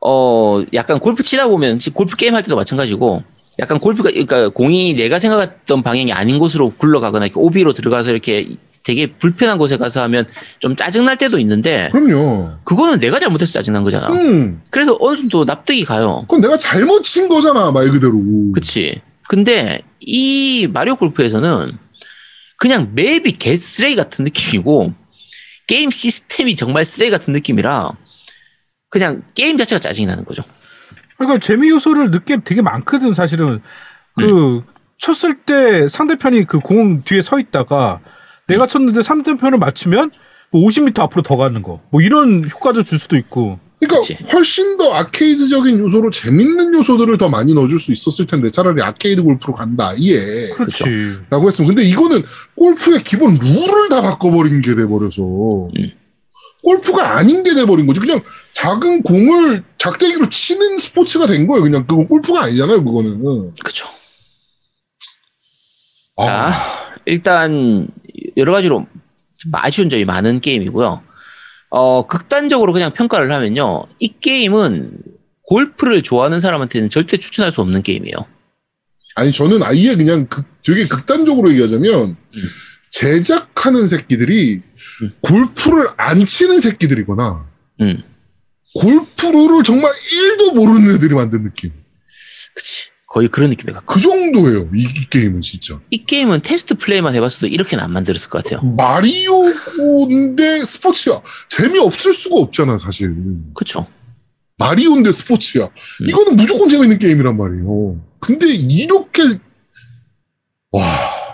어 약간 골프 치다 보면 지- 골프 게임 할 때도 마찬가지고 약간 골프가 그러니까 공이 내가 생각했던 방향이 아닌 곳으로 굴러가거나 이렇게 오비로 들어가서 이렇게 되게 불편한 곳에 가서 하면 좀 짜증 날 때도 있는데 그럼요. 그거는 내가 잘못해서 짜증 난 거잖아. 음, 그래서 어느 정도 납득이 가요. 그건 내가 잘못 친 거잖아 말 그대로. 그치. 근데 이 마리오 골프에서는 그냥 맵이 개 쓰레기 같은 느낌이고 게임 시스템이 정말 쓰레기 같은 느낌이라 그냥 게임 자체가 짜증이 나는 거죠. 그러니까 재미 요소를 느끼 되게 많거든 사실은. 그 쳤을 때 상대편이 그 공 뒤에 서 있다가 내가 쳤는데 상대편을 맞추면 뭐 50m 앞으로 더 가는 거 뭐 이런 효과도 줄 수도 있고 그러니까 그치. 훨씬 더 아케이드적인 요소로 재밌는 요소들을 더 많이 넣어줄 수 있었을 텐데 차라리 아케이드 골프로 간다 이해 그렇지 라고 했으면 근데 이거는 골프의 기본 룰을 다 바꿔버린 게 돼버려서 음. 골프가 아닌 게 돼버린 거지 그냥 작은 공을 작대기로 치는 스포츠가 된 거예요 그냥 그건 골프가 아니잖아요 그거는 그쵸. 아, 자, 일단 여러 가지로 좀 아쉬운 점이 많은 게임이고요. 어, 극단적으로 그냥 평가를 하면요. 이 게임은 골프를 좋아하는 사람한테는 절대 추천할 수 없는 게임이에요. 아니 저는 아예 그냥 극- 되게 극단적으로 얘기하자면 제작하는 새끼들이 음. 골프를 안 치는 새끼들이거나 음. 골프 룰을 정말 1도 모르는 애들이 만든 느낌. 그치. 거의 그런 느낌에 가까워. 그 정도예요. 이, 이 게임은 진짜. 이 게임은 테스트 플레이만 해봤어도 이렇게는 안 만들었을 것 같아요. 마리오인데 스포츠야. 재미없을 수가 없잖아, 사실. 그쵸. 마리오인데 스포츠야. 음. 이거는 무조건 재밌는 게임이란 말이에요. 근데 이렇게, 와,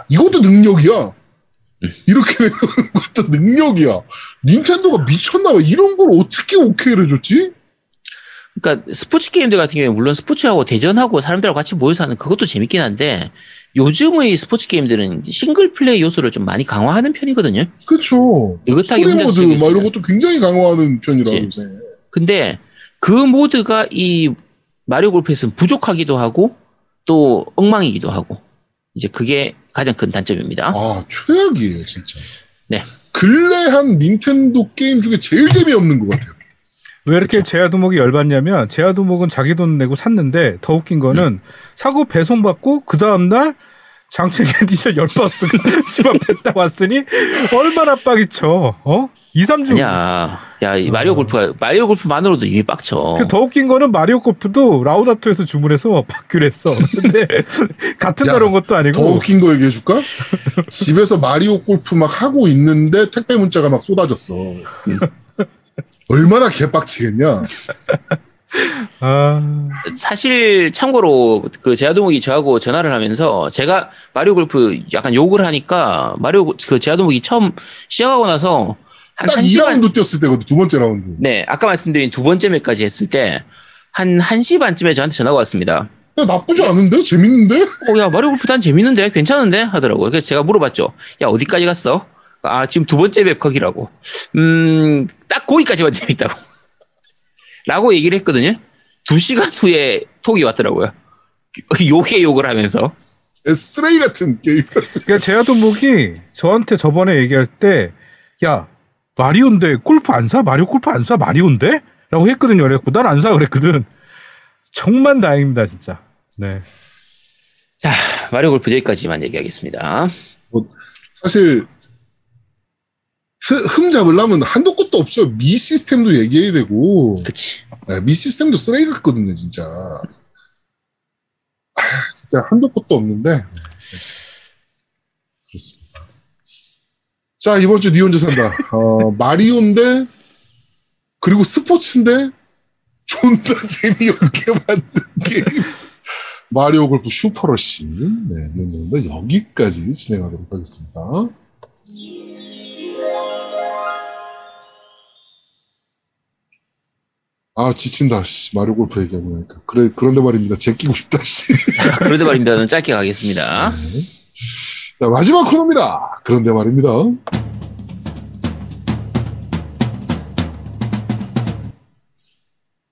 이것도 능력이야. 음. 이렇게 되는 것도 능력이야. 닌텐도가 미쳤나 봐. 이런 걸 어떻게 오케이를 줬지? 그러니까 스포츠 게임들 같은 경우에 물론 스포츠하고 대전하고 사람들하고 같이 모여서 하는 그것도 재밌긴 한데 요즘의 스포츠 게임들은 single play 요소를 좀 많이 강화하는 편이거든요. 그쵸. 느긋하게 스토리 모드, 막수 이런. 것도 굉장히 강화하는 편이라고. 요새. 근데 그 모드가 이 마리오 골프에서는 부족하기도 하고 또 엉망이기도 하고 이제 그게 가장 큰 단점입니다. 아, 최악이에요, 진짜. 네. 근래 한 닌텐도 게임 중에 제일 재미없는 것 같아요. 왜 이렇게 제아두목이 열받냐면 제아두목은 자기 돈 내고 샀는데 더 웃긴 거는 사고 배송받고 그 다음날 장첸 에디션 열버스가 집 앞에 딱 왔으니 얼마나 빡이 쳐 어? 2, 3주 아니야. 야, 이 마리오 골프가, 마리오 골프만으로도 이미 빡쳐. 그 더 웃긴 거는 마리오 골프도 라우다토에서 주문해서 받기로 했어. 근데 같은 야, 날온 것도 아니고. 더 웃긴 거 얘기해줄까? 집에서 마리오 골프 막 하고 있는데 택배 문자가 막 쏟아졌어. 얼마나 개빡치겠냐? 아, 사실 참고로 그 제아도목이 저하고 전화를 하면서 제가 마리오 골프 약간 욕을 하니까 마리오 고- 그 제아도목이 처음 시작하고 나서 한딱 1시간 2라운드 뛰었을 때거든, 두 번째 라운드. 네 아까 말씀드린 두 번째 매까지 했을 때 한 1시 반쯤에 저한테 전화가 왔습니다. 야, 나쁘지 않은데? 재밌는데? 어, 야, 마리오 골프 난 재밌는데? 괜찮은데? 하더라고요. 그래서 제가 물어봤죠. 야, 어디까지 갔어? 아, 지금 두 번째 맵 거기라고. 음, 딱 거기까지만 재밌다고. 라고 얘기를 했거든요. 두 시간 후에 톡이 왔더라고요. 욕에 욕을 하면서. 쓰레기 같은 게임. 그러니까 제아도목이 저한테 저번에 얘기할 때, 야, 마리오인데 골프 안 사? 마리오 골프 안 사? 마리오인데? 라고 했거든요. 그래갖고 난 안 사 그랬거든. 정말 다행입니다, 진짜. 네. 자, 마리오 골프 여기까지만 얘기하겠습니다. 뭐, 사실, 트- 흠 잡으려면 한도 끝도 없어요. 미 시스템도 얘기해야 되고, 그치. 네, 미 시스템도 쓰레기 같거든요, 진짜. 아, 진짜 한도 끝도 없는데. 네, 네. 그렇습니다. 자, 이번 주 니 혼자 산다. 어, 마리오인데, 그리고 스포츠인데, 존나 재미없게 만든 게임. 마리오 골프 슈퍼러시. 네, 니 혼자 산다. 여기까지 진행하도록 하겠습니다. 아, 지친다, 씨. 마리오 골프 얘기하고 나니까. 그래, 그런데 말입니다. 제끼고 싶다, 씨. 그런데 말입니다는 짧게 가겠습니다. 자, 마지막 코너입니다. 그런데 말입니다.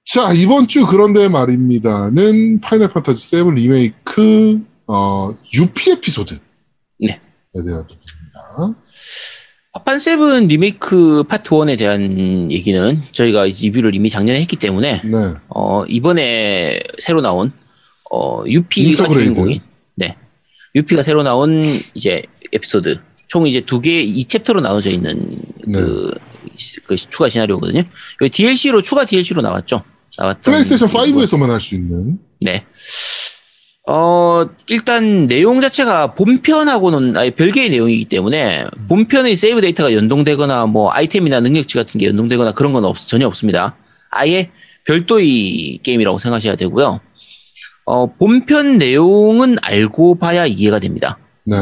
자, 이번 주 그런데 말입니다는 파이널 판타지 7 리메이크, 어, UP 에피소드에 네. 대한 부분입니다. 파판 세븐 리메이크 파트 1에 대한 얘기는 저희가 리뷰를 이미 작년에 했기 때문에 네. 어, 이번에 새로 나온 어, 유피가. 주인공인 네. 유피가 새로 나온 이제 에피소드 총 이제 두 개, 이 챕터로 나눠져 있는 그, 그 추가 시나리오거든요. 여기 DLC로 추가 DLC로 나왔죠. 나왔던 플레이스테이션 얘기고. 5에서만 할 수 있는. 네. 어, 일단 내용 자체가 본편하고는 아예 별개의 내용이기 때문에 본편의 세이브 데이터가 연동되거나 뭐 아이템이나 능력치 같은 게 연동되거나 그런 건 없, 전혀 없습니다. 아예 별도의 게임이라고 생각하셔야 되고요. 어, 본편 내용은 알고 봐야 이해가 됩니다. 네.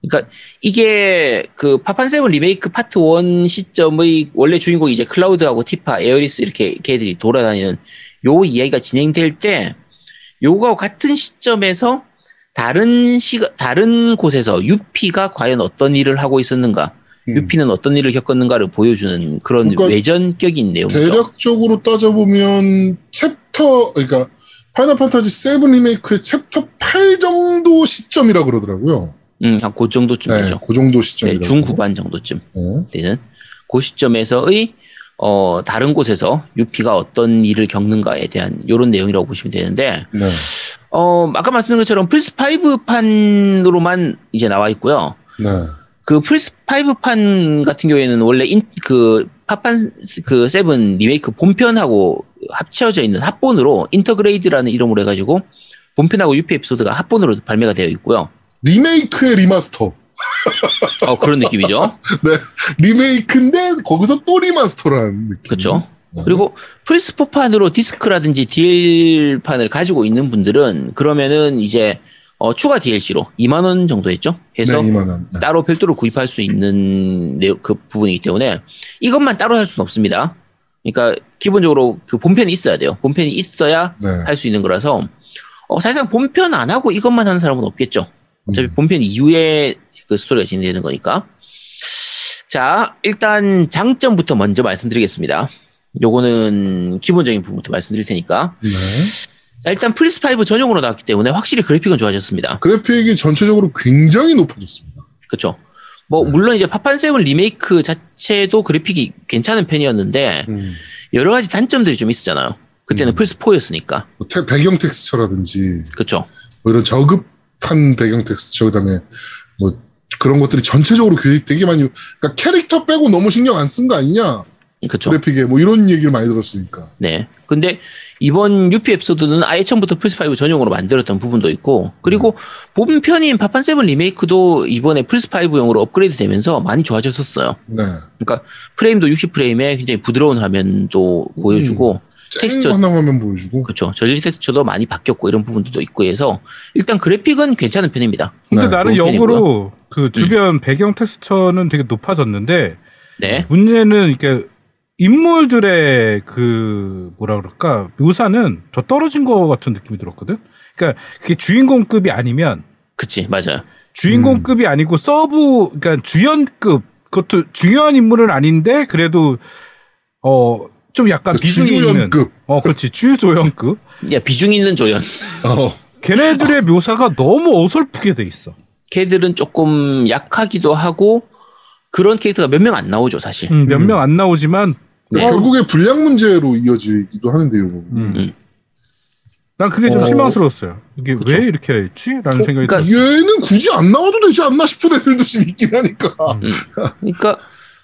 그러니까 이게 그 파판 세븐 리메이크 파트 1 시점의 원래 주인공이 이제 클라우드하고 티파, 에어리스 이렇게 걔들이 돌아다니는 요 이야기가 진행될 때 요거와 같은 시점에서 다른 시 다른 곳에서 유피가 과연 어떤 일을 하고 있었는가, 음. 유피는 어떤 일을 겪었는가를 보여주는 그런 그러니까 외전격인 내용이죠. 대략적으로 따져보면 챕터 그러니까 파이널 판타지 7 리메이크의 챕터 8 정도 시점이라 그러더라고요. 음, 한 그 정도쯤 네, 되죠. 그 정도 네, 시점이라고. 중후반 정도쯤. 네. 되는 그 시점에서의 어, 다른 곳에서 유피가 어떤 일을 겪는가에 대한 이런 내용이라고 보시면 되는데 네. 어, 아까 말씀드린 것처럼 플스 5 판으로만 이제 나와 있고요. 네. 그 플스 5판 같은 경우에는 원래 인, 그 파판 그 세븐 리메이크 본편하고 합쳐져 있는 합본으로 인터그레이드라는 이름으로 해가지고 본편하고 유피 에피소드가 합본으로 발매가 되어 있고요. 리메이크의 리마스터. 어, 그런 느낌이죠. 네. 리메이크인데 거기서 또 리마스터라는 느낌. 그렇죠. 그리고 플스4판으로 디스크라든지 DL판을 가지고 있는 분들은 그러면은 이제 어, 추가 DLC로 2만 원 정도 했죠. 해서 네. 네. 따로 별도로 구입할 수 있는 그 부분이기 때문에 이것만 따로 할 수는 없습니다. 그러니까 기본적으로 그 본편이 있어야 돼요. 본편이 있어야 네. 할수 있는 거라서 어, 사실상 본편 안 하고 이것만 하는 사람은 없겠죠. 어차피 음. 본편 이후에 그 스토리가 진행되는 거니까. 자, 일단 장점부터 먼저 말씀드리겠습니다. 요거는 기본적인 부분부터 말씀드릴 테니까. 네. 자, 일단 플스5 전용으로 나왔기 때문에 확실히 그래픽은 좋아졌습니다. 그래픽이 전체적으로 굉장히 높아졌습니다. 그쵸. 뭐, 물론 이제 파판7 리메이크 자체도 그래픽이 괜찮은 편이었는데, 음. 여러 가지 단점들이 좀 있었잖아요. 그때는 음. 플스 4였으니까. 뭐 테- 배경 텍스처라든지 그쵸. 뭐 이런 저급한 배경 텍스처 그다음에 뭐 그런 것들이 전체적으로 되게, 되게 많이 그러니까 캐릭터 빼고 너무 신경 안 쓴 거 아니냐 그렇죠. 그래픽에 뭐 이런 얘기를 많이 들었으니까. 네. 근데 이번 유피 에피소드는 아예 처음부터 플스5 전용으로 만들었던 부분도 있고, 그리고 본편인 파판 세븐 리메이크도 이번에 플스5용으로 업그레이드 되면서 많이 좋아졌었어요. 네. 그러니까 프레임도 60프레임에 굉장히 부드러운 화면도 보여주고, 텍스처, 화면 보여주고. 그렇죠. 전리 텍스처도 많이 바뀌었고 이런 부분들도 있고 해서 일단 그래픽은 괜찮은 편입니다. 근데 네, 나는 역으로 그 주변 배경 텍스처는 되게 높아졌는데 네. 문제는 이렇게 인물들의 그 뭐라 그럴까 묘사는 더 떨어진 것 같은 느낌이 들었거든. 그러니까 그게 주인공급이 아니면 그치, 맞아요. 주인공급이 아니고 서브 그러니까 주연급 그것도 중요한 인물은 아닌데 그래도 어 좀 약간 그 비중이 있는 주조연급. 어 그렇지 주조연급 야, 비중 있는 조연. 어. 걔네들의 묘사가 너무 어설프게 돼 있어. 걔들은 조금 약하기도 하고 그런 캐릭터가 몇 명 안 나오죠, 사실. 음, 몇명 안 나오지만 네. 결국에 분량 문제로 이어지기도 하는데요. 음. 난 그게 좀 어. 실망스러웠어요. 이게 그쵸. 왜 이렇게 했지? 라는 생각이 그러니까 들었어요. 얘는 굳이 안 나와도 되지 않나 싶은 애들도 좀 있긴 하니까. 그러니까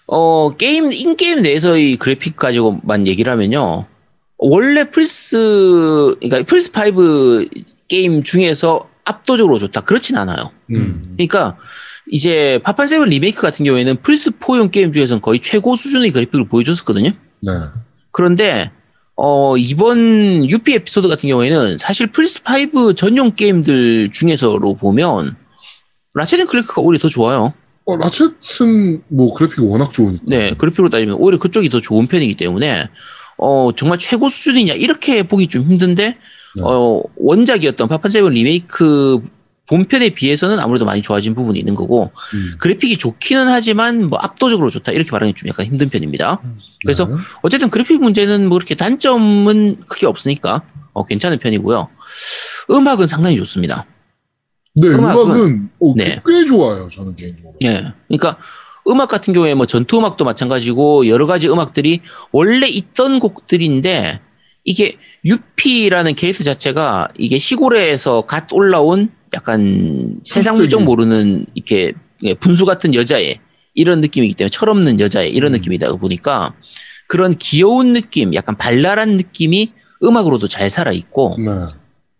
어 게임 인 게임 내에서의 그래픽 가지고만 얘기를 하면요. 원래 플스 그러니까 플스 5 게임 중에서 압도적으로 좋다. 그렇진 않아요. 음. 그러니까 이제 파판 세븐 리메이크 같은 경우에는 플스 4용 게임 중에서는 거의 최고 수준의 그래픽을 보여줬었거든요. 네. 그런데 어 이번 유피 에피소드 같은 경우에는 사실 플스 5 전용 게임들 중에서로 보면 라쳇 앤 클랭크가 오히려 더 좋아요. 어, 라쳇은 뭐 그래픽이 워낙 좋으니까. 네, 그래픽으로 따지면 오히려 그쪽이 더 좋은 편이기 때문에 어 정말 최고 수준이냐 이렇게 보기 좀 힘든데 네. 어 원작이었던 파판 세븐 리메이크 본편에 비해서는 아무래도 많이 좋아진 부분이 있는 거고 음. 그래픽이 좋기는 하지만 뭐 압도적으로 좋다 이렇게 말하기 좀 약간 힘든 편입니다. 그래서 네. 어쨌든 그래픽 문제는 뭐 그렇게 단점은 크게 없으니까 어, 괜찮은 편이고요. 음악은 상당히 좋습니다. 네, 음악은- 어, 네. 꽤 좋아요. 저는 개인적으로. 예. 그러니까 음악 같은 경우에 뭐 전투 음악도 마찬가지고 여러 가지 음악들이 원래 있던 곡들인데 이게 유피라는 캐릭터 자체가 이게 시골에서 갓 올라온 약간 세상 물정 모르는 이렇게 예, 분수 같은 여자애 이런 느낌이기 때문에 철없는 여자애 이런 느낌이다 보니까 그런 귀여운 느낌, 약간 발랄한 느낌이 음악으로도 잘 살아 있고 네.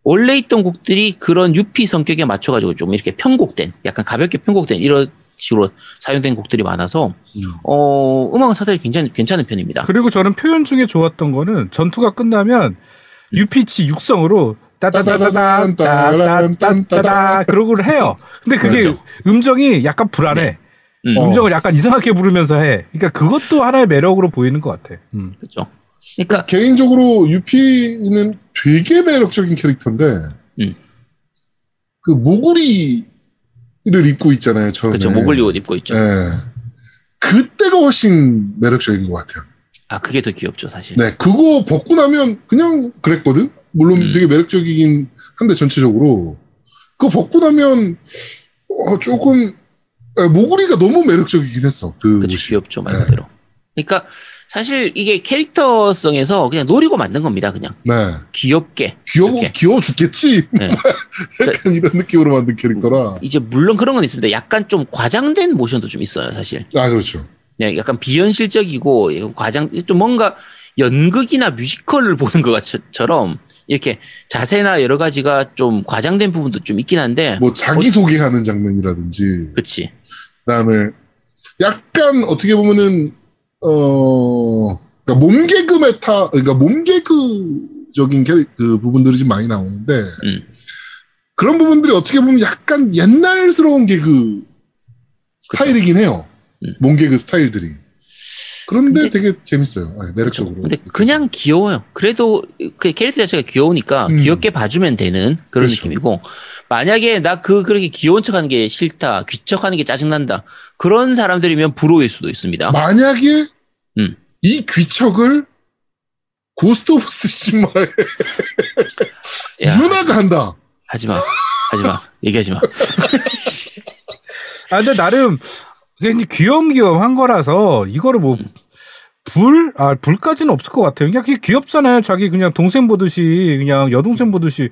원래 있던 곡들이 그런 유피 성격에 맞춰가지고 좀 이렇게 편곡된, 약간 가볍게 편곡된 이런 식으로 사용된 곡들이 많아서, 음. 어, 음악은 사실 굉장히 괜찮은 편입니다. 그리고 저는 표현 중에 좋았던 거는 전투가 끝나면 UPC 육성으로 따다다다다 따다다다다 그러고를 해요. 근데 그게 그렇죠. 음정이 약간 불안해. 음, 어. 음정을 약간 이상하게 부르면서 해. 그러니까 그것도 하나의 매력으로 보이는 것 같아. 음. 그렇죠. 그러니까, 개인적으로 유피는 되게 매력적인 캐릭터인데 음. 그 모구리를 입고 있잖아요. 처음에. 그렇죠. 목을 옷 입고 있죠. 네. 그때가 훨씬 매력적인 것 같아요. 아, 그게 더 귀엽죠, 사실. 네, 그거 벗고 나면 그냥 그랬거든. 물론 음. 되게 매력적이긴 한데 전체적으로 그거 벗고 나면 어, 조금 에, 모구리가 너무 매력적이긴 했어. 그. 옷이. 귀엽죠, 말 그대로. 그러니까, 사실 이게 캐릭터성에서 그냥 노리고 만든 겁니다, 그냥. 네, 귀엽게. 귀여워 이렇게. 귀여워 죽겠지. 네. 약간 이런 느낌으로 만든 캐릭터라. 이제 물론 그런 건 있습니다. 약간 좀 과장된 모션도 좀 있어요, 사실. 아 그렇죠. 그냥 약간 비현실적이고 과장 좀 뭔가 연극이나 뮤지컬을 보는 것처럼 이렇게 자세나 여러 가지가 좀 과장된 부분도 좀 있긴 한데 뭐 자기 소개하는 장면이라든지 그치 그다음에 약간 어떻게 보면은 어 그러니까 몸 개그 메타 그러니까 몸 개그적인 캐- 그 부분들이 좀 많이 나오는데 음. 그런 부분들이 어떻게 보면 약간 옛날스러운 개그 스타일이긴 해요. 음. 몸 개그 스타일들이. 그런데 근데- 되게 재밌어요. 네, 매력적으로. 근데 그냥 귀여워요 그래도 그 캐릭터 자체가 귀여우니까 음. 귀엽게 봐주면 되는 그런 그렇죠. 느낌이고 만약에 나 그 그렇게 귀여운 척하는 게 싫다 귀척하는 게 짜증난다 그런 사람들이면 불호일 수도 있습니다 만약에 음. 이 귀척을 고스트 오브 스시마의 야 유나가 한다. 하지마 하지마 얘기하지마 아 근데 나름 그냥 귀염귀염한 거라서 이거를 뭐 불호? 아, 불호까지는 없을 것 같아요. 그냥 그게 귀엽잖아요. 자기 그냥 동생 보듯이, 그냥 여동생 보듯이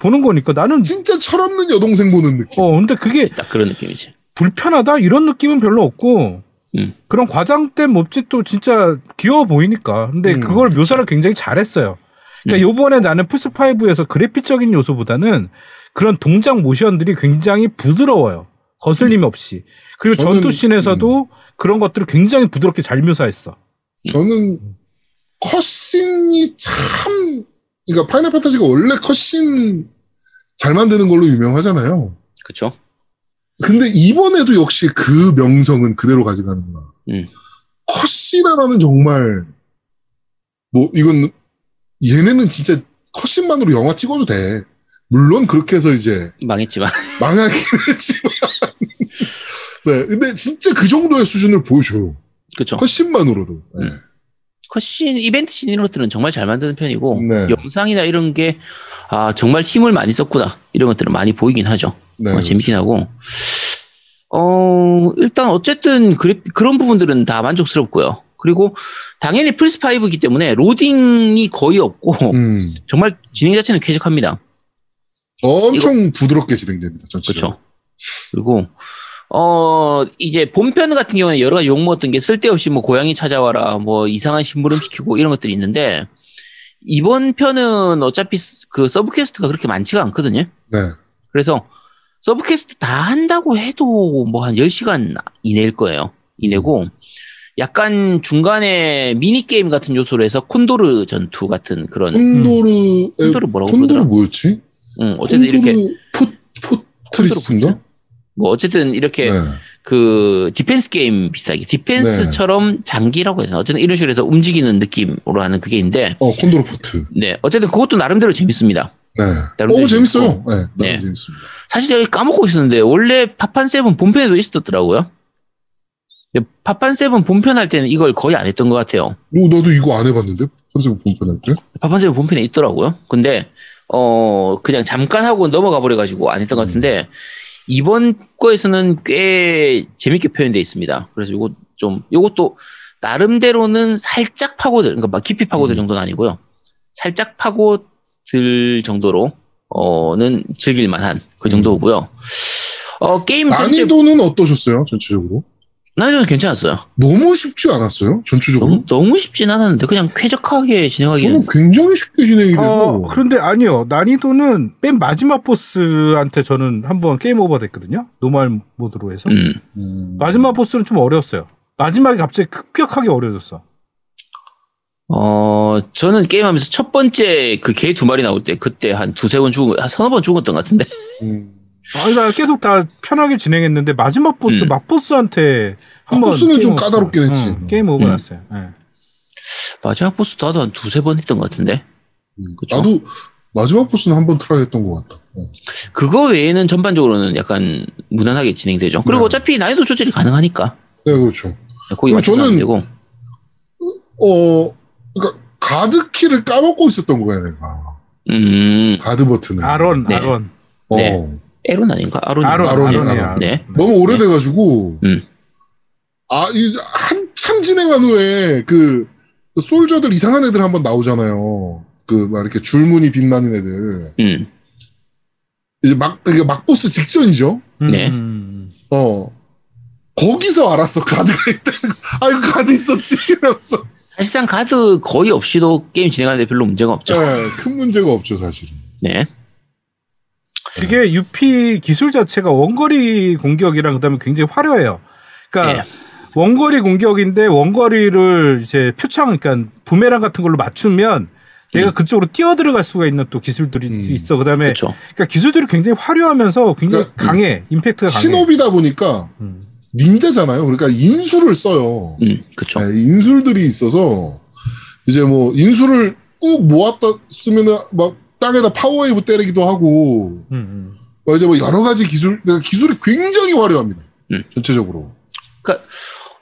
보는 거니까 나는, 진짜 철없는 여동생 보는 느낌. 어, 근데 그게 딱 그런 느낌이지 불편하다? 이런 느낌은 별로 없고, 음. 그런 과장된 몸짓도 진짜 귀여워 보이니까. 근데 음, 그걸 묘사를 굉장히 잘했어요. 그러니까 요번에 나는 플스5에서 그래픽적인 요소보다는 그런 동작 모션들이 굉장히 부드러워요. 거슬림 없이. 그리고 전투씬에서도 그런 것들을 굉장히 부드럽게 잘 묘사했어. 저는 cut scene이 참 그러니까 파이널 판타지가 원래 cut scene 잘 만드는 걸로 유명하잖아요. 그쵸? 근데 이번에도 역시 그 명성은 그대로 가져가는구나. 음. 컷신 하나는 정말 뭐 이건 얘네는 진짜 컷신만으로 영화 찍어도 돼. 물론 그렇게 해서 이제 망했지만. 망하긴 했지만 네 근데 진짜 그 정도의 수준을 보여줘요. 그쵸? 컷신만으로도. 네. 컷신, 이벤트 씬 이런 것들은 정말 잘 만드는 편이고, 네. 영상이나 이런 게, 아, 정말 힘을 많이 썼구나. 이런 것들은 많이 보이긴 하죠. 네. 어, 재밌긴 하고. 어, 일단 어쨌든 그래, 그런 부분들은 다 만족스럽고요. 그리고 당연히 플스 5이기 때문에 로딩이 거의 없고, 음. 정말 진행 자체는 쾌적합니다. 엄청 부드럽게 진행됩니다. 전체적으로. 그렇죠. 그리고 어 이제 본편 같은 경우는 여러 가지 욕 먹었던 게 쓸데없이 뭐 고양이 찾아와라 뭐 이상한 심부름 시키고 이런 것들이 있는데 이번 편은 어차피 그 sub quest가 그렇게 많지가 않거든요. 네. 그래서 sub quest 다 한다고 해도 뭐 한 10시간 이내일 거예요. 이내고 약간 중간에 미니 게임 같은 요소로 해서 콘도르 전투 같은 그런 콘도르 콘도르 뭐라고 콘도르 부르더라? 뭐였지? 음, 어쨌든 이렇게 포 fortress인가? 뭐 어쨌든 이렇게 네. 그 디펜스 게임 비슷하게 디펜스처럼 장기라고 해야 되나 어쨌든 이런 식으로 해서 움직이는 느낌으로 하는 그게 있는데 어 콘도르 포트. 네 어쨌든 그것도 나름대로 재밌습니다 네. 나름대로 오 재밌어요. 재밌고. 네. 나름 네. 재밌습니다. 사실 제가 파먹고 있었는데 원래 파판 세븐 본편에도 있었더라고요 파판 세븐 본편 할 때는 이걸 거의 안 했던 것 같아요 오 나도 이거 안 해봤는데 컨셉 본편 할 때. 파판 세븐 본편에 있더라고요 근데 어 그냥 잠깐 하고 넘어가 버려가지고 안 했던 것 같은데 이번 거에서는 꽤 재밌게 표현되어 있습니다. 그래서 요거 좀 요것도 나름대로는 살짝 파고들 그러니까 막 깊이 파고들 음. 정도는 아니고요. 살짝 파고 들 정도로 어는 즐길 만한 그 정도고요. 어 게임 전체 난이도는 어떠셨어요? 전체적으로? 난이도는 괜찮았어요. 너무 쉽지 않았어요? 전체적으로? 너무 너무 쉽진 않았는데 그냥 쾌적하게 진행하기는 저는 굉장히 쉽게 진행이 돼서 어, 그런데 아니요. 난이도는 맨 마지막 보스한테 저는 한번 게임 오버 됐거든요. 노말 모드로 해서. 음. 음, 마지막 보스는 좀 어려웠어요. 마지막에 갑자기 급격하게 어려졌어. 어, 저는 게임하면서 첫 번째 그 개 두 마리 나올 때 그때 한 두세 번 죽은, 한 서너 번 죽었던 것 같은데. 음. 아니, 나 계속 다 편하게 진행했는데 마지막 보스, 음. 막 보스한테 한번 보스는 게임 좀 했어요. 했지. 응, 게임 오버 음. 났어요. 예. 마지막 보스 나도 한 두세 번 했던 것 같은데. 음. 그쵸? 나도 마지막 보스는 한 번 try 했던 것 같다. 어. 그거 외에는 전반적으로는 약간 무난하게 진행되죠. 그리고 네. 어차피 난이도 조절이 가능하니까. 네, 그렇죠. 거기 맞춰서 저는- 되고. 어, 그러니까 가드 키를 까먹고 있었던 거야, 내가. 음, 가드 버튼을. 아론, 네. 아론. 어. 네. 에론 아닌가? 아론. 아론, 아론이야, 아론이야. 아론. 네. 너무 오래돼가지고. 음. 아, 이 한참 진행한 후에 그 솔저들 이상한 애들 한번 나오잖아요. 그 막 이렇게 줄무늬 빛나는 애들. 음, 이제 막 이게 막 보스 직전이죠. 음, 네. 음. 어. 거기서 알았어 가드가 있다는 거. 아이고 가드 있었지 이러면서. 사실상 가드 거의 없이도 게임 진행하는데 별로 문제가 없죠. 네, 큰 문제가 없죠 사실은. 네. 그게 UP 기술 자체가 원거리 공격이랑 그다음에 굉장히 화려해요. 그러니까 네. 원거리 공격인데 원거리를 이제 표창 그러니까 부메랑 같은 걸로 맞추면 내가 그쪽으로 뛰어 들어갈 수가 있는 또 기술들이 음. 있어. 그다음에 그렇죠. 그러니까 기술들이 굉장히 화려하면서 굉장히 그러니까 강해. 임팩트가 강해. 신업이다 보니까 음. 닌자잖아요. 그러니까 인술을 써요. 음, 그렇죠. 네, 인술들이 있어서 이제 뭐 인술을 꾹 모았다 쓰면은 막 땅에다 파워웨이브 때리기도 하고 음, 음. 뭐 이제 뭐 여러 가지 기술 그러니까 기술이 굉장히 화려합니다. 음. 전체적으로. 그러니까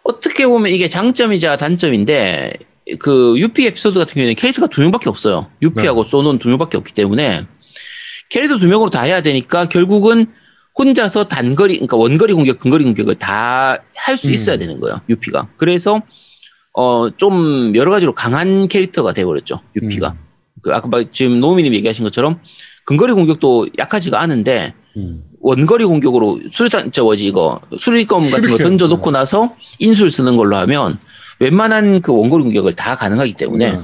어떻게 보면 이게 장점이자 단점인데 그 유피 에피소드 같은 경우에는 캐릭터가 두 명밖에 없어요. 유피하고 네. 소논 두 명밖에 없기 때문에 캐릭터 두 명으로 다 해야 되니까 결국은 혼자서 단거리 그러니까 원거리 공격, 근거리 공격을 다 할수 음. 있어야 되는 거예요. UP가. 그래서 어 좀 여러 가지로 강한 캐릭터가 돼 버렸죠. UP가. 음. 그 아까 막 지금 노미님 얘기하신 것처럼 근거리 공격도 약하지가 않은데 음. 원거리 공격으로 수류탄 저 뭐지 이거 수리검 같은 거. 던져놓고 나서 인술 쓰는 걸로 하면 웬만한 그 원거리 공격을 다 가능하기 때문에 네.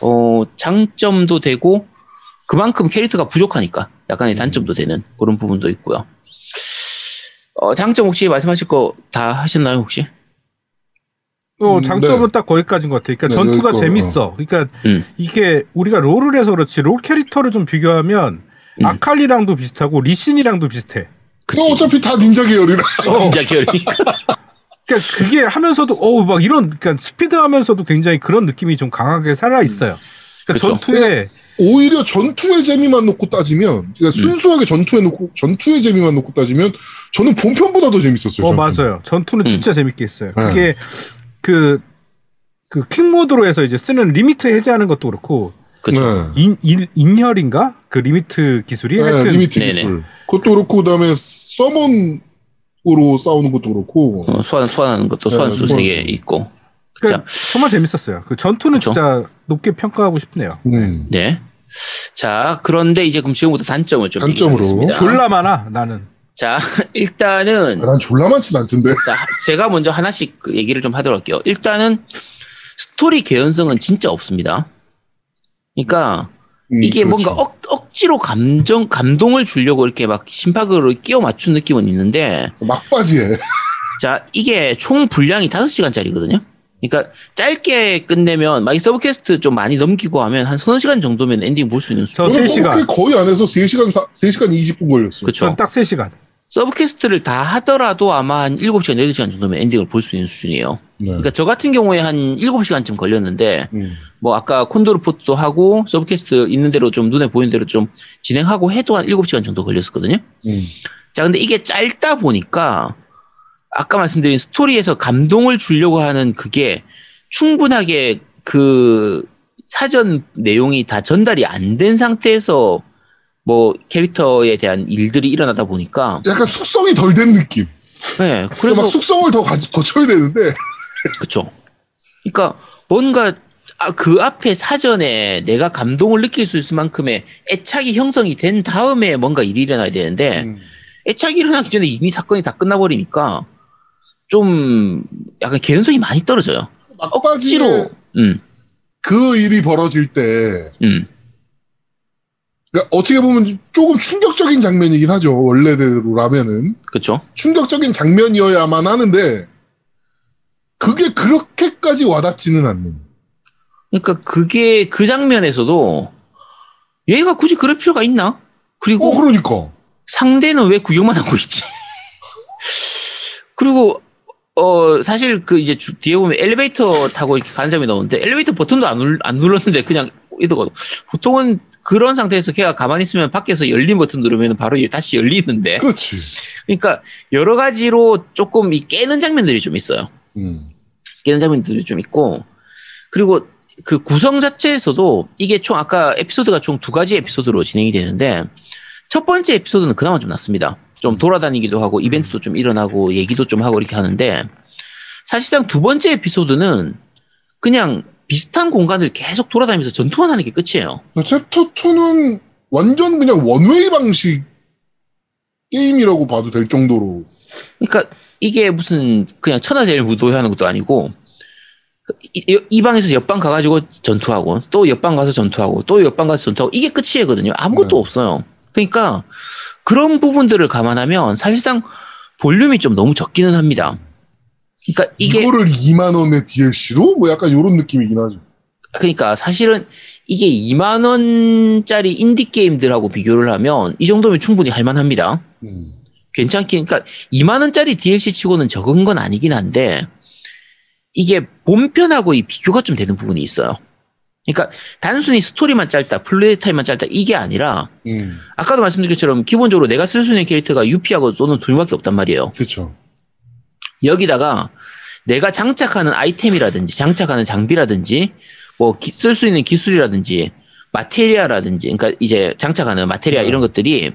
어 장점도 되고 그만큼 캐릭터가 부족하니까 약간의 단점도 되는 그런 부분도 있고요. 어 장점 혹시 말씀하실 거 다 하셨나요 혹시? 어, 음, 장점은 네. 딱 거기까지인 것 같아. 그러니까 네, 전투가 그거, 재밌어. 그러니까 음. 이게 우리가 롤을 해서 그렇지 롤 캐릭터를 좀 비교하면 음. 아칼리랑도 비슷하고 리신이랑도 비슷해. 그치. 어, 어차피 다 닌자 계열이라. 진짜 계열이니까. 그러니까 그게 하면서도 어우 막 이런 그러니까 스피드 하면서도 굉장히 그런 느낌이 좀 강하게 살아 있어요. 그러니까 그쵸. 전투에 오히려 전투의 재미만 놓고 따지면, 음. 그러니까 순수하게 전투에 놓고 전투의 재미만 놓고 따지면, 저는 본편보다 더 재밌었어요. 어 전투는. 맞아요. 전투는 음. 진짜 재밌게 했어요. 네. 그게 그그 quick mode로 해서 이제 쓰는 limit 해제하는 것도 그렇고 그렇죠. 네. 인, 인, 인혈인가 그 limit 기술이 네, 하여튼 limit 네네. 기술. 그것도 그렇고 그 다음에 summon으로 싸우는 것도 그렇고. 어, 소환 소환하는 것도 네, 소환수 소환수. 세개 있고. 그러니까 정말 재밌었어요. 그 전투는 그쵸. 진짜 높게 평가하고 싶네요. 음. 네. 자, 그런데 이제 그럼 지금부터 단점을 좀 단점으로. 졸라 많아 나는. 자, 일단은 아, 난 졸라 많진 않던데. 자, 제가 먼저 하나씩 그 얘기를 좀 하도록 할게요. 일단은 스토리 개연성은 진짜 없습니다. 그러니까 음, 이게 그렇죠. 뭔가 억, 억지로 감정 감동을 주려고 이렇게 막 심파극으로 끼워 맞춘 느낌은 있는데 막바지에. 자, 이게 총 분량이 5시간짜리거든요. 그러니까 짧게 끝내면 막 sub quest 좀 많이 넘기고 하면 한 서너 시간 정도면 엔딩 볼 수 있는 수준. 저 저는 3시간. sub que 거의 안 해서 3시간, 사, 3시간 20분 걸렸어요. 그렇죠. 딱 3시간. sub quest를 다 하더라도 아마 한 7시간, 8시간 정도면 엔딩을 볼 수 있는 수준이에요. 네. 그러니까 저 같은 경우에 한 7시간쯤 걸렸는데 음. 뭐 아까 콘도르포트도 하고 sub quest 있는 대로 좀 눈에 보이는 대로 좀 진행하고 해도 한 7시간 정도 걸렸었거든요. 음. 자, 근데 이게 짧다 보니까 아까 말씀드린 스토리에서 감동을 주려고 하는 그게 충분하게 그 사전 내용이 다 전달이 안 된 상태에서 뭐 캐릭터에 대한 일들이 일어나다 보니까 약간 숙성이 덜 된 느낌. 네, 그래서 그래서 막 숙성을 더 가- 거쳐야 되는데. 그쵸. 그러니까 뭔가 아, 그 앞에 사전에 내가 감동을 느낄 수 있을 만큼의 애착이 형성이 된 다음에 뭔가 일이 일어나야 되는데 음. 애착이 일어나기 전에 이미 사건이 다 끝나버리니까 좀 약간 개연성이 많이 떨어져요. 억지로. 음, 그 일이 벌어질 때, 음, 그러니까 어떻게 보면 조금 충격적인 장면이긴 하죠. 원래대로라면은. 그쵸. 충격적인 장면이어야만 하는데, 그게 그렇게까지 와닿지는 않는. 그러니까 그게 그 장면에서도 얘가 굳이 그럴 필요가 있나? 그리고 어, 그러니까. 상대는 왜 구경만 하고 있지? 그리고 어 사실 그 이제 주- 뒤에 보면 엘리베이터 타고 이렇게 가는 장면이 나오는데 엘리베이터 버튼도 안, 눌, 안 눌렀는데 그냥 이러고 보통은 그런 상태에서 걔가 가만히 있으면 밖에서 열린 버튼 누르면 바로 다시 열리는데 그렇지. 그러니까 여러 가지로 조금 이 깨는 장면들이 좀 있어요. 음. 깨는 장면들이 좀 있고 그리고 그 구성 자체에서도 이게 총 아까 에피소드가 총 두 가지 에피소드로 진행이 되는데 첫 번째 에피소드는 그나마 좀 낫습니다. 좀 돌아다니기도 하고 이벤트도 좀 일어나고 얘기도 좀 하고 이렇게 하는데 사실상 두 번째 에피소드는 그냥 비슷한 공간을 계속 돌아다니면서 전투만 하는 게 끝이에요. 챕터 2는 완전 그냥 원웨이 방식 게임이라고 봐도 될 정도로. 그러니까 이게 무슨 그냥 천하제일 무도하는 것도 아니고 이, 이 방에서 옆방 가가지고 전투하고 또 옆방 가서 전투하고 또 옆방 가서 전투하고 이게 끝이거든요. 아무것도 네. 없어요. 그러니까 그런 부분들을 감안하면 사실상 볼륨이 좀 너무 적기는 합니다. 그러니까 이게 이거를 2만 원의 DLC로 뭐 약간 이런 느낌이긴 하죠. 그러니까 사실은 이게 2만 원짜리 인디 게임들하고 비교를 하면 이 정도면 충분히 할만합니다. 음. 괜찮긴, 그러니까 2만 원짜리 DLC 치고는 적은 건 아니긴 한데 이게 본편하고 이 비교가 좀 되는 부분이 있어요. 그러니까 단순히 스토리만 짧다, play time만 짧다 이게 아니라 음. 아까도 말씀드린 것처럼 기본적으로 내가 쓸 수 있는 캐릭터가 유피하고 소논 두 명밖에 없단 말이에요. 그렇죠. 여기다가 내가 장착하는 아이템이라든지 장착하는 장비라든지 뭐 쓸 수 있는 기술이라든지 마테리아라든지 그러니까 이제 장착하는 마테리아 네. 이런 것들이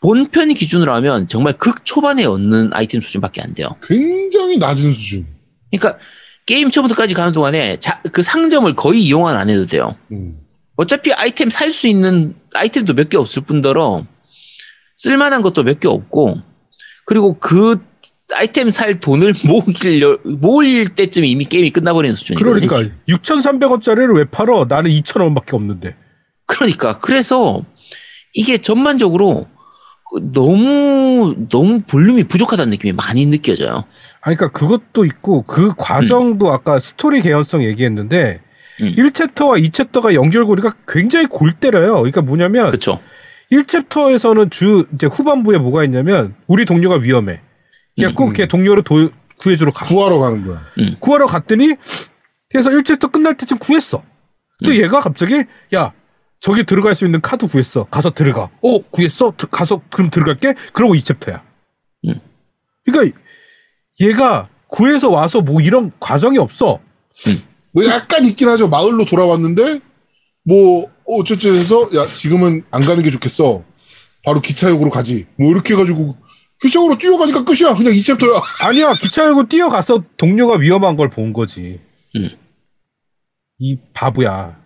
본편 기준으로 하면 정말 극 초반에 얻는 아이템 수준밖에 안 돼요. 굉장히 낮은 수준. 그러니까 게임 초부터까지 가는 동안에 자, 그 상점을 거의 이용을 안 해도 돼요. 음. 어차피 아이템 살 수 있는 아이템도 몇 개 없을 뿐더러 쓸만한 것도 몇 개 없고 그리고 그 아이템 살 돈을 모을, 모을 때쯤 이미 게임이 끝나버리는 수준이거든요. 그러니까 6,300원짜리를 왜 팔어? 나는 2,000원밖에 없는데. 그러니까 그래서 이게 전반적으로 너무 너무 볼륨이 부족하다는 느낌이 많이 느껴져요. 아니, 그러니까 그것도 있고 그 과정도 아까 스토리 개연성 얘기했는데 음. 1챕터와 2챕터가 연결고리가 굉장히 골 때려요. 그러니까 뭐냐면 그렇죠. 1 chapter에서는 주 이제 후반부에 뭐가 있냐면 우리 동료가 위험해. 그냥 음, 꼭걔 동료를 도, 구해주러 가. 구하러 가는 거야. 구하러 갔더니 그래서 1챕터 끝날 때쯤 구했어. 그래서 얘가 갑자기 야 저기 들어갈 수 있는 카드 구했어. 가서 들어가. 어 구했어? 드- 가서 그럼 들어갈게. 그러고 2챕터야. 음. 그러니까 얘가 구해서 와서 뭐 이런 과정이 없어. 뭐 약간 있긴 하죠. 마을로 돌아왔는데 뭐 어쨌든 해서 야 지금은 안 가는 게 좋겠어. 바로 기차역으로 가지. 뭐 이렇게 해가지고 기차역으로 뛰어가니까 끝이야. 그냥 이 챕터야. 아니야 기차 열고 뛰어가서 동료가 위험한 걸 본 거지. 음. 이 바보야.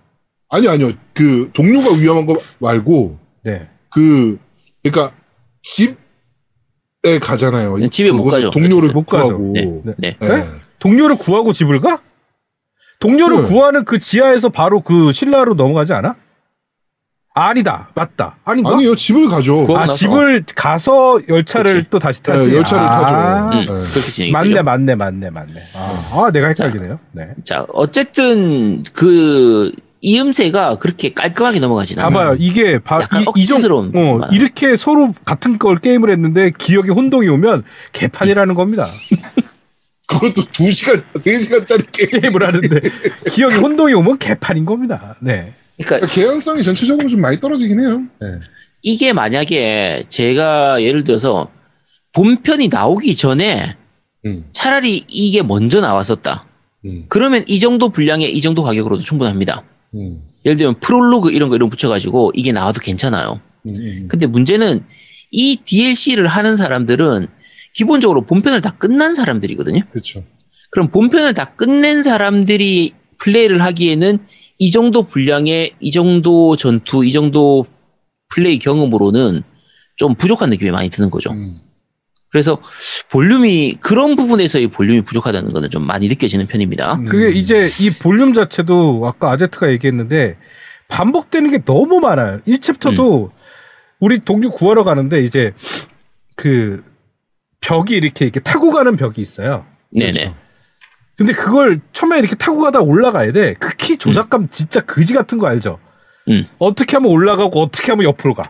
아니 아니요. 그 동료가 위험한 거 말고 네. 그 그러니까 집에 가잖아요. 네, 집에 못 가죠. 동료를 못 가죠. 구하고. 네. 네. 네. 예. 네? 동료를 구하고 집을 가? 동료를 네. 구하는 그 지하에서 바로 그 신라로 넘어가지 않아? 아니다. 맞다. 아닌가? 아니요. 집을 가죠. 아, 나서- 집을 가서 열차를 그치. 또 다시 타지. 네, 열차를 아, 타죠. 음, 네. 맞네. 맞네, 맞네, 맞네. 아, 아, 내가 헷갈리네요. 네. 자, 어쨌든 그 이음새가 그렇게 깔끔하게 넘어가진 않아요. 봐봐요. 이게 바, 약간 이, 억지스러운 이정, 어. 이렇게 서로 같은 걸 게임을 했는데 기억에 혼동이 오면 개판이라는 겁니다. 그것도 2시간, 3시간짜리 게임. 게임을 하는데 기억에 혼동이 오면 개판인 겁니다. 네. 그러니까 개연성이 전체적으로 좀 많이 떨어지긴 해요. 네. 이게 만약에 제가 예를 들어서 본편이 나오기 전에 음, 차라리 이게 먼저 나왔었다. 음, 그러면 이 정도 분량에 이 정도 가격으로도 충분합니다. 음, 예를 들면 프롤로그 이런 거 이런 거 붙여가지고 이게 나와도 괜찮아요. 음, 음. 근데 문제는 이 DLC를 하는 사람들은 기본적으로 본편을 다 끝난 사람들이거든요. 그렇죠. 그럼 본편을 다 끝낸 사람들이 플레이를 하기에는 이 정도 분량의 이 정도 전투, 이 정도 플레이 경험으로는 좀 부족한 느낌이 많이 드는 거죠. 음. 그래서 볼륨이 그런 부분에서의 볼륨이 부족하다는 거는 좀 많이 느껴지는 편입니다. 음. 그게 이제 이 볼륨 자체도 아까 아제트가 얘기했는데 반복되는 게 너무 많아요. 1챕터도 음. 우리 동료 구하러 가는데 이제 그 벽이 이렇게 이렇게 타고 가는 벽이 있어요. 네네. 근데 그걸 처음에 이렇게 타고 가다 올라가야 돼. 그 키 조작감 진짜 그지 같은 거 알죠? 음. 어떻게 하면 올라가고 어떻게 하면 옆으로 가.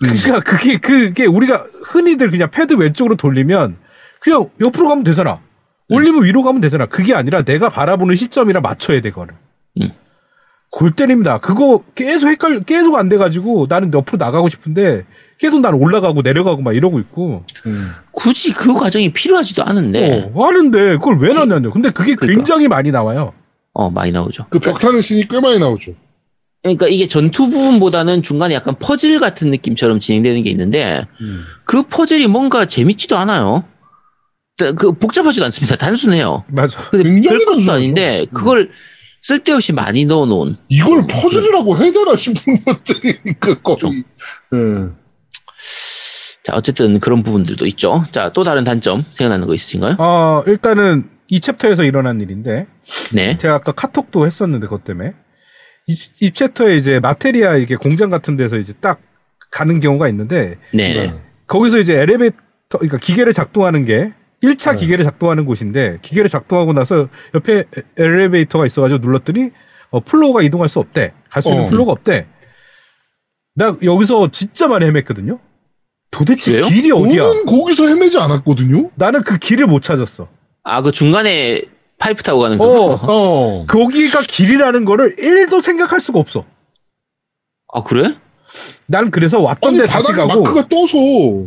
그러니까 그게 그게 우리가 흔히들 그냥 패드 왼쪽으로 돌리면 그냥 옆으로 가면 되잖아. 올리면 위로 가면 되잖아. 그게 아니라 내가 바라보는 시점이랑 맞춰야 돼, 그거를. 음. 골 때립니다. 그거 계속 헷갈, 계속 안 돼가지고 나는 옆으로 나가고 싶은데 계속 나는 올라가고 내려가고 막 이러고 있고. 음. 굳이 그 과정이 필요하지도 않은데, 어, 하는데 그걸 왜 넣냐뇨. 근데 그게 그러니까. 굉장히 많이 나와요. 어, 많이 나오죠. 그 벽 타는 씬이 꽤 많이 나오죠. 그러니까 이게 전투 부분보다는 중간에 약간 퍼즐 같은 느낌처럼 진행되는 게 있는데, 음. 그 퍼즐이 뭔가 재밌지도 않아요. 그- 그 복잡하지도 않습니다. 단순해요. 맞아. 근데 별 것도 단순하죠. 아닌데 그걸 쓸데없이 많이 넣어놓은 이걸 퍼즐이라고 해야 되나 싶은 것들이니까 거의. 예. 자 어쨌든 그런 부분들도 있죠. 자 또 다른 단점 생각나는 거 있으신가요? 어, 일단은 이 chapter에서 일어난 일인데 네. 제가 아까 카톡도 했었는데 그것 때문에 이, 이 챕터에 이제 마테리아 이게 공장 같은 데서 이제 딱 가는 경우가 있는데 네. 네. 거기서 이제 엘리베이터 그러니까 기계를 작동하는 게 1차 네. 기계를 작동하는 곳인데 기계를 작동하고 나서 옆에 에- 엘리베이터가 있어가지고 눌렀더니 어, 플로어가 이동할 수 없대. 갈 수 있는 어. 플로어가 없대. 나 여기서 진짜 많이 헤맸거든요. 도대체 왜요? 길이 어디야? 저는 거기서 헤매지 않았거든요. 나는 그 길을 못 찾았어. 아 그 중간에 파이프 타고 가는 거. 어. 어. 거기가 길이라는 거를 1도 생각할 수가 없어. 아 그래? 난 그래서 왔던 아니 데 다시 가고 마크가 떠서.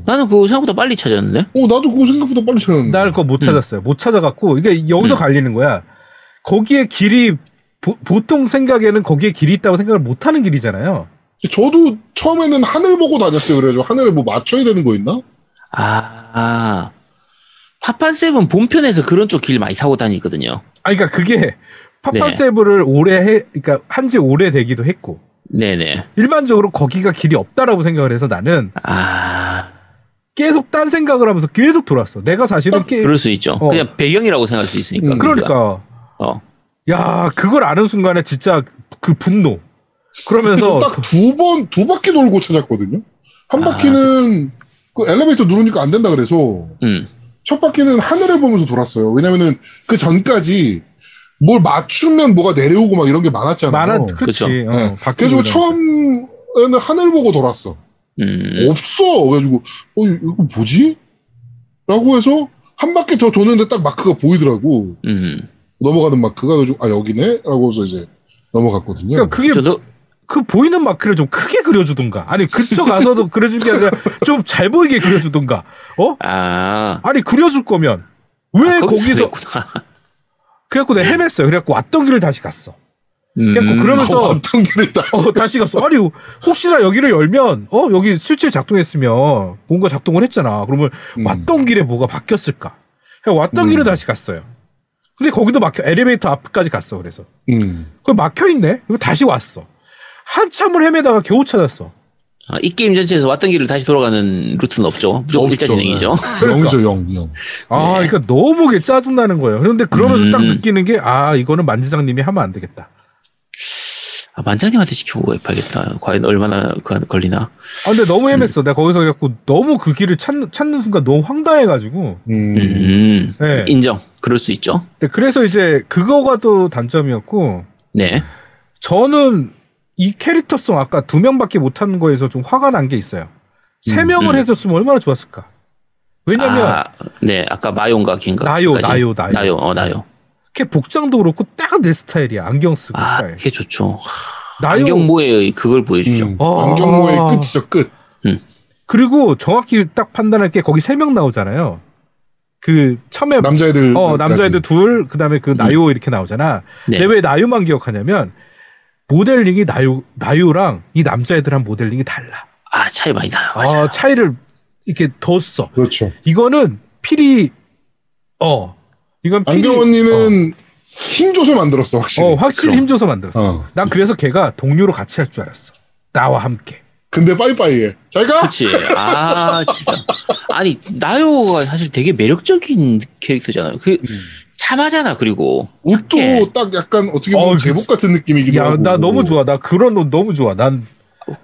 나는 그거 생각보다 빨리 찾았는데. 어 나도 그거 생각보다 빨리 찾았는데. 나는 그거 못 찾았어요. 못 찾아갖고 이게 여기서 갈리는 거야. 거기에 길이 보, 보통 생각에는 거기에 길이 있다고 생각을 못 하는 길이잖아요. 저도 처음에는 하늘 보고 다녔어요. 그래가지고 하늘에 뭐 맞춰야 되는 거 있나? 아 파판 세븐 본편에서 그런 쪽 길 많이 타고 다니거든요. 아, 그러니까 그게 네. 파파세브를 오래 해, 그러니까 한지 오래 되기도 했고 네네. 일반적으로 거기가 길이 없다라고 생각을 해서 나는 아 계속 딴 생각을 하면서 계속 돌았어. 내가 사실은 게, 그럴 수 있죠. 어. 그냥 배경이라고 생각할 수 있으니까. 음, 그러니까 어. 야 그걸 아는 순간에 진짜 그 분노. 그러면서 딱 두 번, 두 바퀴 돌고 찾았거든요. 한 아, 바퀴는 그 엘리베이터 누르니까 안 된다 그래서 음. 첫 바퀴는 하늘을 보면서 돌았어요. 왜냐면은 그 전까지 뭘 맞추면 뭐가 내려오고 막 이런 게 많았잖아요. 그쵸. 그치. 네. 어, 그러니까. 처음에는 하늘 보고 돌았어. 음. 없어. 그래가지고 어 이거 뭐지? 라고 해서 한 바퀴 더 도는데 딱 마크가 보이더라고. 음. 넘어가는 마크가 그래가지고 아 여기네? 라고 해서 이제 넘어갔거든요. 그러니까 그게 저도 그 보이는 마크를 좀 크게 그려주든가. 아니 그쪽 가서도 그려준 게 아니라 좀 잘 보이게 그려주든가. 어? 아. 아니 그려줄 거면 왜 아, 거기서. 그래갖고 내가 헤맸어요. 그래갖고 왔던 길을 다시 갔어. 음. 그래갖고 그러면서 어떤 길을 딱 어, 다시 갔어. 아니, 혹시나 여기를 열면, 어, 여기 스위치 작동했으면 뭔가 작동을 했잖아. 그러면 음. 왔던 길에 뭐가 바뀌었을까? 그냥 왔던 길을 다시 갔어요. 근데 거기도 막혀, 엘리베이터 앞까지 갔어. 그래서. 음. 그 막혀 있네? 그리고 다시 왔어. 한참을 헤매다가 겨우 찾았어. 아, 이 게임 전체에서 왔던 길을 다시 돌아가는 루트는 없죠. 무조건 일자. 진행이죠. 네. 영이죠 영 영. 아, 그러니까 너무 게 짜증나는 거예요. 그런데 그러면서 딱 음. 느끼는 게, 아, 이거는 만지장님이 하면 안 되겠다. 아, 만장님한테 시켜보고 해봐야겠다. 과연 얼마나 그- 걸리나. 아, 근데 너무 헤맸어. 내가 거기서 그래갖고 너무 그 길을 찾, 찾는 순간 너무 황당해가지고. 음. 음. 네. 인정. 그럴 수 있죠. 근데 그래서 이제 그거가 또 단점이었고, 네. 저는 이 캐릭터성 아까 두 명밖에 못하는 거에서 좀 화가 난 게 있어요. 세 음, 명을 음. 해줬으면 얼마나 좋았을까. 왜냐면 아, 네. 아까 마용과 긴가. 나요, 나요, 나요. 나요. 어, 나요. 걔 복장도 그렇고 딱 내 스타일이야. 안경 쓰고 아, 딱. 그게 좋죠. 나요. 안경모의 그걸 보여주죠. 음. 아. 안경모의 끝이죠 끝. 그리고 정확히 딱 판단할 게 거기 세 명 나오잖아요. 그 처음에 남자애들. 어 남자애들 둘 그다음에 그 나요 이렇게 나오잖아. 네. 근데 왜 나요만 기억하냐면 모델링이 나요 나요랑 이 남자애들한 모델링이 달라. 아, 차이 많이 나요. 맞아요. 아, 차이를 이렇게 뒀어. 그렇죠. 이거는 필이 어 이건 필이 안경 언니는 힘줘서 만들었어 확실히. 어, 확실히 그럼. 힘줘서 만들었어. 어. 난 그래서 걔가 동료로 같이 할 줄 알았어. 나와 함께. 근데 빠이빠이해. 잘 가. 그치. 아, 진짜. 아니, 나요가 사실 되게 매력적인 캐릭터잖아요. 그, 참하잖아, 그리고. 옷도 착해. 딱 약간 어떻게 보면 어, 제복 그치. 같은 느낌이기도 야, 하고. 나 너무 좋아. 나 그런 옷 너무 좋아. 난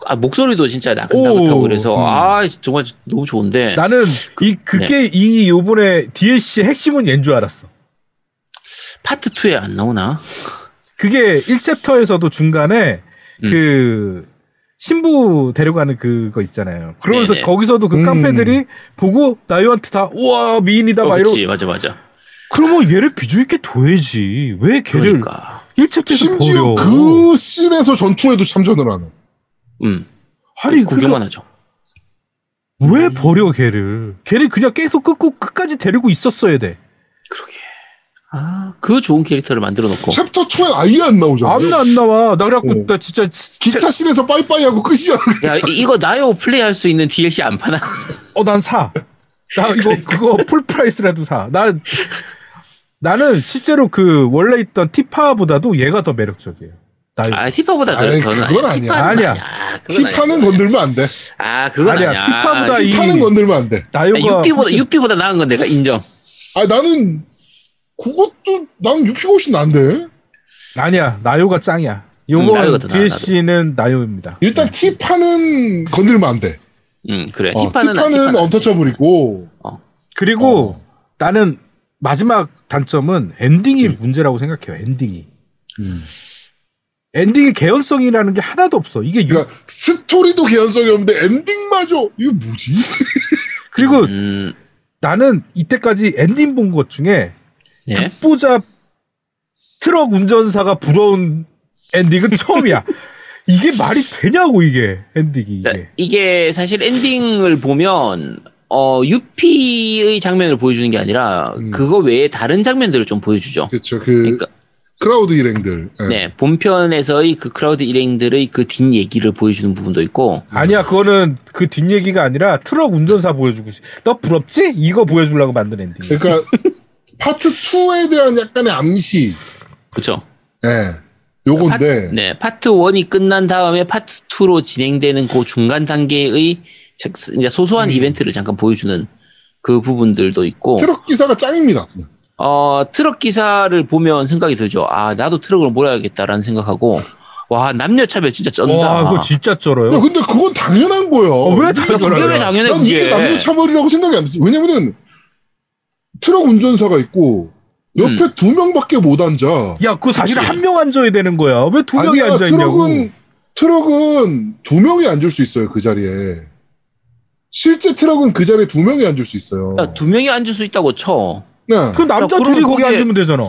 아, 목소리도 진짜 나긋나긋하고 오, 그래서, 음. 아, 정말 너무 좋은데. 나는 이 그게 이 요번에 DLC 의 핵심은 얘인 줄 알았어. 파트 2에 안 나오나? 그게 1 chapter에서도 중간에 음. 그 신부 데려가는 그거 있잖아요. 그러면서 네네. 거기서도 그 음. 깡패들이 보고 나요한테 다 우와 미인이다 어, 막 이러고 맞아, 맞아. 그러면 얘를 비중 있게 둬야지. 왜 걔를 그러니까. 1 chapter에서 심지어 버려? 그 씬에서 전투에도 참전을 하는. 음. 아니 구경만 그러니까 하죠. 왜 버려 걔를? 걔를 그냥 계속 끌고 끝까지 데리고 있었어야 돼. 그러게. 아, 그 좋은 캐릭터를 만들어 놓고. 챕터 2엔 아예 안 나오잖아. 안나안 나와. 나 그래갖고 어. 나 진짜 기차 씬에서 빠이빠이 하고 끝이잖아. 야, 이- 이거 나요 플레이 할 수 있는 DLC 안 파나? 어 난 사. 나 이거 그거 full price라도 사. 나 나는 실제로 그 원래 있던 티파보다도 얘가 더 매력적이에요. 나. 아, 티파보다 더, 아니, 더는 그건 아니야. 아니야. 티파는 아니야. 그건 티파는. 건들면 안 돼. 아, 그건 아니야. 아니야. 티파보다 이- 티파는 건들면 안 돼. 나요가 유피보다 훨씬- 유피보다 나은 건 내가 인정. 아 나는 그것도 난 유피가 훨씬 난데. 아니야. 나요가 짱이야. 음, 요번 DLC는 나요입니다. 일단 티파는 건들면 안 돼. 음, 그래. 어, 티파는 티파는, untouchable이고. 그리고 어. 나는 마지막 단점은 엔딩이 문제라고 생각해요. 엔딩이. 음. 엔딩의 개연성이라는 게 하나도 없어. 이게 유- 그러니까 스토리도 개연성이 없는데 엔딩마저 이거 뭐지? 그리고 음, 나는 이때까지 엔딩 본 것 중에 네. 듣보잡 트럭 운전사가 부러운 엔딩은 처음이야. 이게 말이 되냐고 이게 엔딩이 자, 이게. 이게 사실 엔딩을 보면 어 유피의 장면을 보여주는 게 아니라 음. 그거 외에 다른 장면들을 좀 보여주죠. 그렇죠. 그 그러니까 클라우드 일행들. 예. 네 본편에서의 그 클라우드 일행들의 그 뒷 얘기를 보여주는 부분도 있고 아니야 그거는 그 뒷 얘기가 아니라 트럭 운전사 보여주고 싶- 너 부럽지? 이거 보여주려고 만든 엔딩. 그러니까 파트 2에 대한 약간의 암시. 그렇죠. 예. 요건데 네, 파트 1이 끝난 다음에 파트 2로 진행되는 그 중간 단계의 책- 이제 소소한 음. 이벤트를 잠깐 보여주는 그 부분들도 있고, 트럭 기사가 짱입니다. 어, 트럭 기사를 보면 생각이 들죠. 아, 나도 트럭을 몰아야겠다라는 생각하고, 와, 남녀 차별 진짜 쩐다. 와, 그거 진짜 쩔어요. 야, 근데 그건 당연한 거야. 어, 왜 당연하냐? 당연해, 난 이게 그게. 남녀 차별이라고 생각이 안 됐어. 왜냐면은 트럭 운전사가 있고 옆에 음. 두 명밖에 못 앉아. 야, 그거 사실. 한 명 앉아야 되는 거야. 왜 두 명이 아니야, 앉아 있냐고. 트럭은 트럭은 두 명이 앉을 수 있어요 그 자리에. 실제 트럭은 그 자리에 두 명이 앉을 수 있어요. 야, 두 명이 앉을 수 있다고 쳐. 네. 그 남자 야, 둘이 거기 그게- 앉으면 되잖아.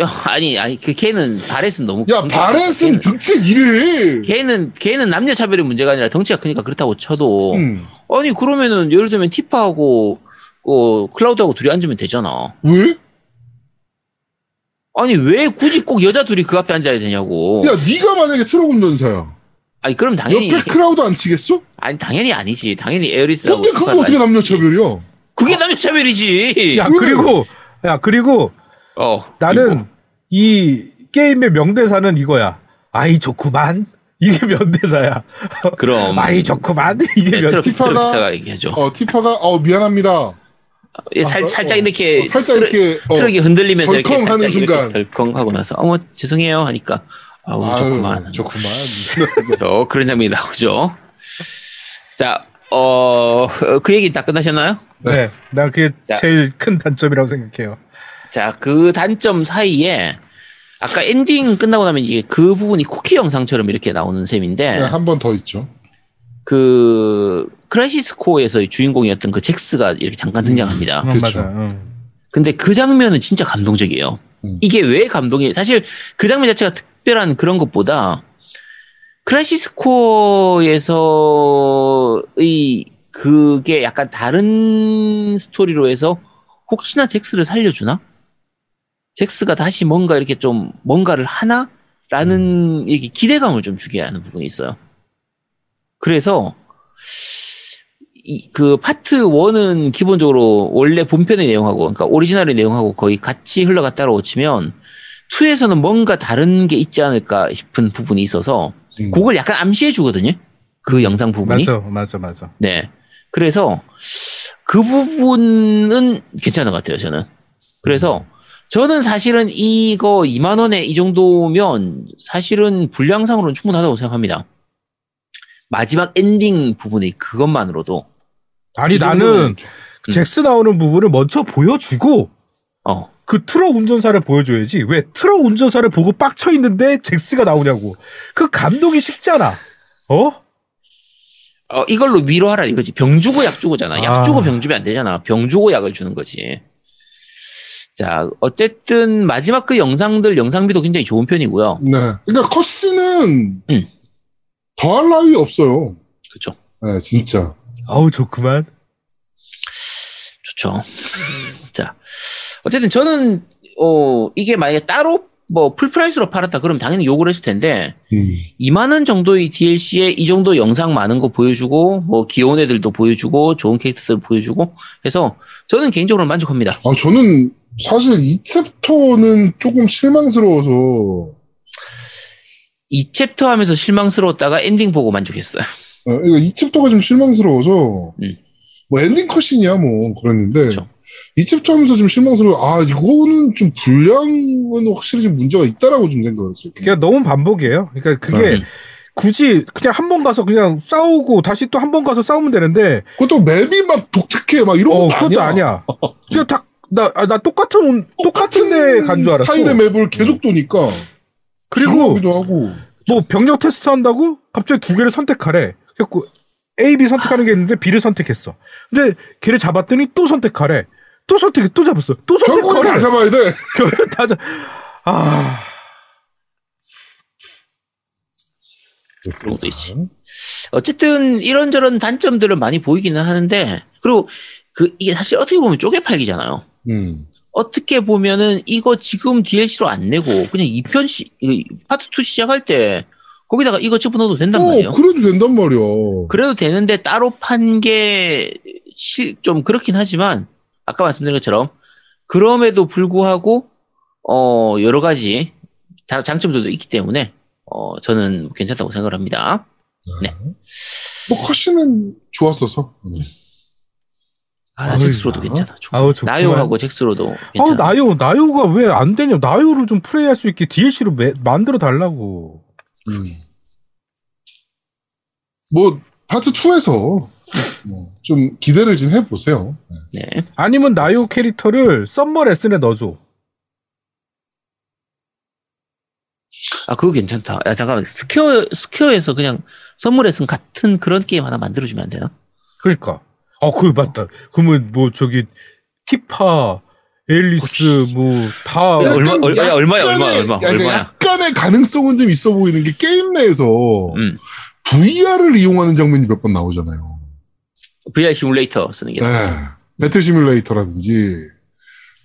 야, 아니, 아니, 그 걔는 바렛은 너무. 야큰 바렛은 등치가 이래. 걔는 걔는 남녀 차별의 문제가 아니라 덩치가 크니까 그렇다고 쳐도 음. 아니 그러면은 예를 들면 티파하고 어, 클라우드하고 둘이 앉으면 되잖아. 왜? 아니 왜 굳이 꼭 여자 둘이 그 앞에 앉아야 되냐고. 야 네가 만약에 트럭 운전사야. 아니 그럼 당연히 옆에 클라우드 앉히겠어? 아니 당연히 아니지. 당연히 에어리스하고 근데 그거 어떻게 아니지. 남녀 차별이야? 그게 남녀 차별이지. 야, 왜? 그리고, 야, 그리고 어 나는 이 게임의 명대사는 이거야. 아이 좋구만. 이게 명대사야. 그럼 아이 좋구만. 이게 네, 명. 트럭 티파가- 트럭사가 얘기하죠. 어 티파가 어 미안합니다. 예, 살, 어, 살짝 어, 이렇게 어, 살짝 트럭- 이렇게 어, 트럭이 흔들리면서 이렇게 덜컹 하는 이렇게 순간. 덜컹 하고 나서 어머 죄송해요 하니까 아우 아유, 좋구만. 좋구만. 어, 그런 장면이 나오죠. 자, 어, 그 얘기 다 끝나셨나요? 네. 난 그게 자. 제일 큰 단점이라고 생각해요. 자, 그 단점 사이에 아까 엔딩 끝나고 나면 이게 그 부분이 쿠키 영상처럼 이렇게 나오는 셈인데 네, 한번 더 있죠. 그 크라이시스 코어에서의 주인공이었던 그 잭스가 이렇게 잠깐 등장합니다. 어, 그렇죠. 맞아. 응. 근데 그 장면은 진짜 감동적이에요. 음. 이게 왜 감동이? 사실 그 장면 자체가 특별한 그런 것보다 크라이시스 코어에서의 그게 약간 다른 스토리로 해서 혹시나 잭스를 살려주나? 잭스가 다시 뭔가 이렇게 좀 뭔가를 하나? 라는 이게 기대감을 좀 주게 하는 부분이 있어요. 그래서 이, 그 파트 1은 기본적으로 원래 본편의 내용하고 그러니까 오리지널의 내용하고 거의 같이 흘러갔다고 치면 2에서는 뭔가 다른 게 있지 않을까 싶은 부분이 있어서 음. 그걸 약간 암시해 주거든요. 그 영상 부분이. 맞아, 맞아, 맞아. 네. 그래서 그 부분은 괜찮은 것 같아요, 저는. 그래서 저는 사실은 이거 2만 원에 이 정도면 사실은 분량상으로는 충분하다고 생각합니다. 마지막 엔딩 부분이 그것만으로도 아니 나는 잭스 나오는 부분을 먼저 보여주고 어 그 트럭 운전사를 보여줘야지. 왜 트럭 운전사를 보고 빡쳐 있는데 잭스가 나오냐고. 그 감동이 식잖아. 어? 어, 이걸로 위로하라 이거지. 병 주고 약 주고잖아. 약 아. 주고 병 주면 안 되잖아. 병 주고 약을 주는 거지. 자, 어쨌든 마지막 그 영상들 영상비도 굉장히 좋은 편이고요. 네. 그러니까 컷신은 음. 더할 나위 없어요. 그렇죠. 네, 진짜. 아우 좋구만. 좋죠. 자, 어쨌든 저는 어 이게 만약에 따로 뭐 full price로 팔았다 그러면 당연히 욕을 했을 텐데 음. 2만 원 정도의 DLC에 이 정도 영상 많은 거 보여주고 뭐 귀여운 애들도 보여주고 좋은 캐릭터들 보여주고 해서 저는 개인적으로 만족합니다. 아, 저는 사실 이 챕터는 조금 실망스러워서 이 챕터 하면서 실망스러웠다가 엔딩 보고 만족했어요. 어, 이거 이 챕터가 좀 실망스러워서 음. 뭐 엔딩 cutscene이야 뭐 그랬는데. 이 챕터 하면서 좀 실망스러워. 아 이거는 좀 분량은 확실히 좀 문제가 있다라고 좀 생각했어요. 그게 너무 반복이에요. 그러니까 그게 음. 굳이 그냥 한 번 가서 그냥 싸우고 다시 또 한 번 가서 싸우면 되는데 그것도 맵이 막 독특해 막 이런 어 것도 그것도 아니야. 그냥 다나 아, 나 똑같은 옷- 똑같은 데 간 줄 알았어. 스타일의 맵을 계속 도니까 그리고 뭐 병력 테스트 한다고 갑자기 두 개를 선택하래. 그래갖고 A, B 선택하는 게 있는데 B를 선택했어. 근데 걔를 잡았더니 또 선택하래. 또 선택해 또 잡았어. 또 선택하래. 다 잡아야 돼. 결국 다 잡. 아 있지. 어쨌든 이런저런 단점들은 많이 보이기는 하는데 그리고 그 이게 사실 어떻게 보면 쪼개 팔기잖아요. 음. 어떻게 보면은 이거 지금 DLC로 안 내고 그냥 2편 시 이거 파트 2 시작할 때 거기다가 이거 집어넣어도 된단 말이에요. 어, 그래도 된단 말이야. 그래도 되는데 따로 판 게 좀 그렇긴 하지만 아까 말씀드린 것처럼 그럼에도 불구하고 어 여러 가지 다- 장점들도 있기 때문에 어, 저는 괜찮다고 생각을 합니다. 네. 뭐 컷신은 좋았어서. 음. 아, 잭스로도 야. 괜찮아. 아우. 나요하고 잭스로도 괜찮아. 나요 나요가 왜 안 되냐? 나요를 좀 플레이할 수 있게 DLC로 만들어 달라고. 음. 뭐 파트 2에서 뭐좀 기대를 좀 해보세요. 네. 네. 아니면 나요 캐릭터를 썸머 레슨에 넣어줘. 아, 그거 괜찮다. 야, 잠깐만. 스퀘어, 스퀘어에서 그냥 선물 레슨 같은 그런 게임 하나 만들어주면 안 되나? 그러니까. 어, 그 맞다. 그러면 뭐 저기 티파, 앨리스 뭐다 야, 얼마- 얼마- 야, 얼마야, 얼마, 약간의- 얼마, 약간 얼마야? 약간의 가능성은 좀 있어 보이는 게 게임 내에서 음. VR을 이용하는 장면이 몇 번 나오잖아요. VR 시뮬레이터 쓰는 게. 네. 배틀 시뮬레이터라든지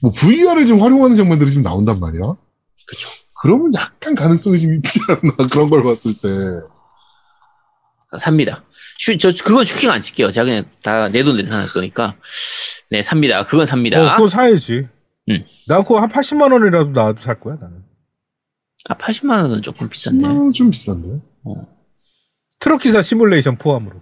뭐 VR을 좀 활용하는 장면들이 좀 나온단 말이야. 그쵸. 그러면 약간 가능성이 좀 있지 않나 그런 걸 봤을 때. 삽니다. 슈, 저, 그건 슈킹 안 칠게요. 제가 그냥 다 내 돈 내서 할 거니까. 네, 삽니다. 그건 삽니다. 어, 그거 사야지. 음. 나 그거 한 80만 원이라도 나도 살 거야, 나는. 아, 80만 원은 조금 비싼데. 10만 원은 좀 비싼데. 트럭 기사 시뮬레이션 포함으로.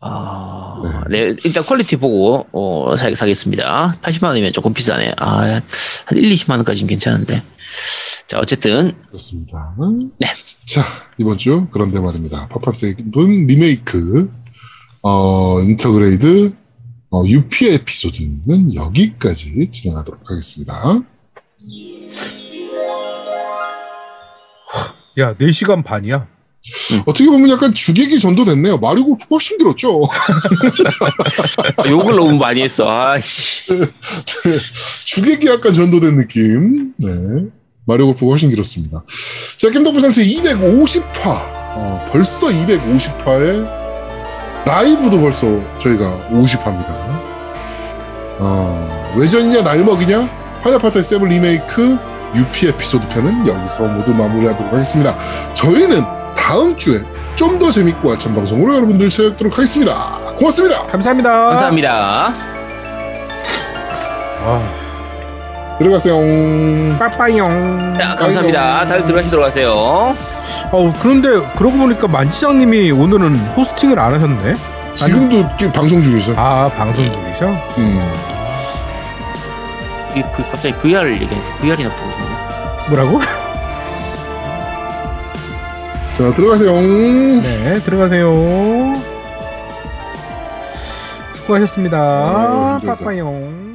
아, 네. 일단 퀄리티 보고, 어, 사, 사겠습니다. 80만 원이면 조금 비싸네. 아, 한 1, 20만 원까지는 괜찮은데. 자, 어쨌든, 그렇습니다. 네. 자, 이번 주 그런데 말입니다. 파판 세븐 리메이크 어, 인터그레이드 어, 유피 에피소드는 여기까지 진행하도록 하겠습니다. 야, 4시간 반이야. 어떻게 보면 약간 주객이 전도됐네요. 마리오 골프가 훨씬 길었죠. 아, 욕을 너무 많이 했어. 아씨. 주객이 약간 전도된 느낌. 네. 마리오 골프가 훨씬 길었습니다. 자, 겜덕비상 250화. 어, 벌써 250화에 라이브도 벌써 저희가 50화입니다. 어, 외전이냐 날먹이냐? 파이널판타지 7 리메이크 유피 에피소드 편은 여기서 모두 마무리하도록 하겠습니다. 저희는 다음 주에 좀 더 재밌고 알찬 방송으로 여러분들 찾아뵙도록 하겠습니다. 고맙습니다. 감사합니다. 감사합니다. 아, 들어가세요. 빠빠용. 자, 감사합니다. 다들 들어가시도록 하세요. 어, 그런데 그러고 보니까 만지장님이 오늘은 호스팅을 안 하셨네. 지금도 지금 방송 중이죠. 아, 방송 중이셔? 음. 이 V- 갑자기 VR을 얘기하니까 VR이나 보고 싶네. 뭐라고? 자, 들어가세요. 네, 들어가세요. 수고하셨습니다. 힘들다. 빠빠용.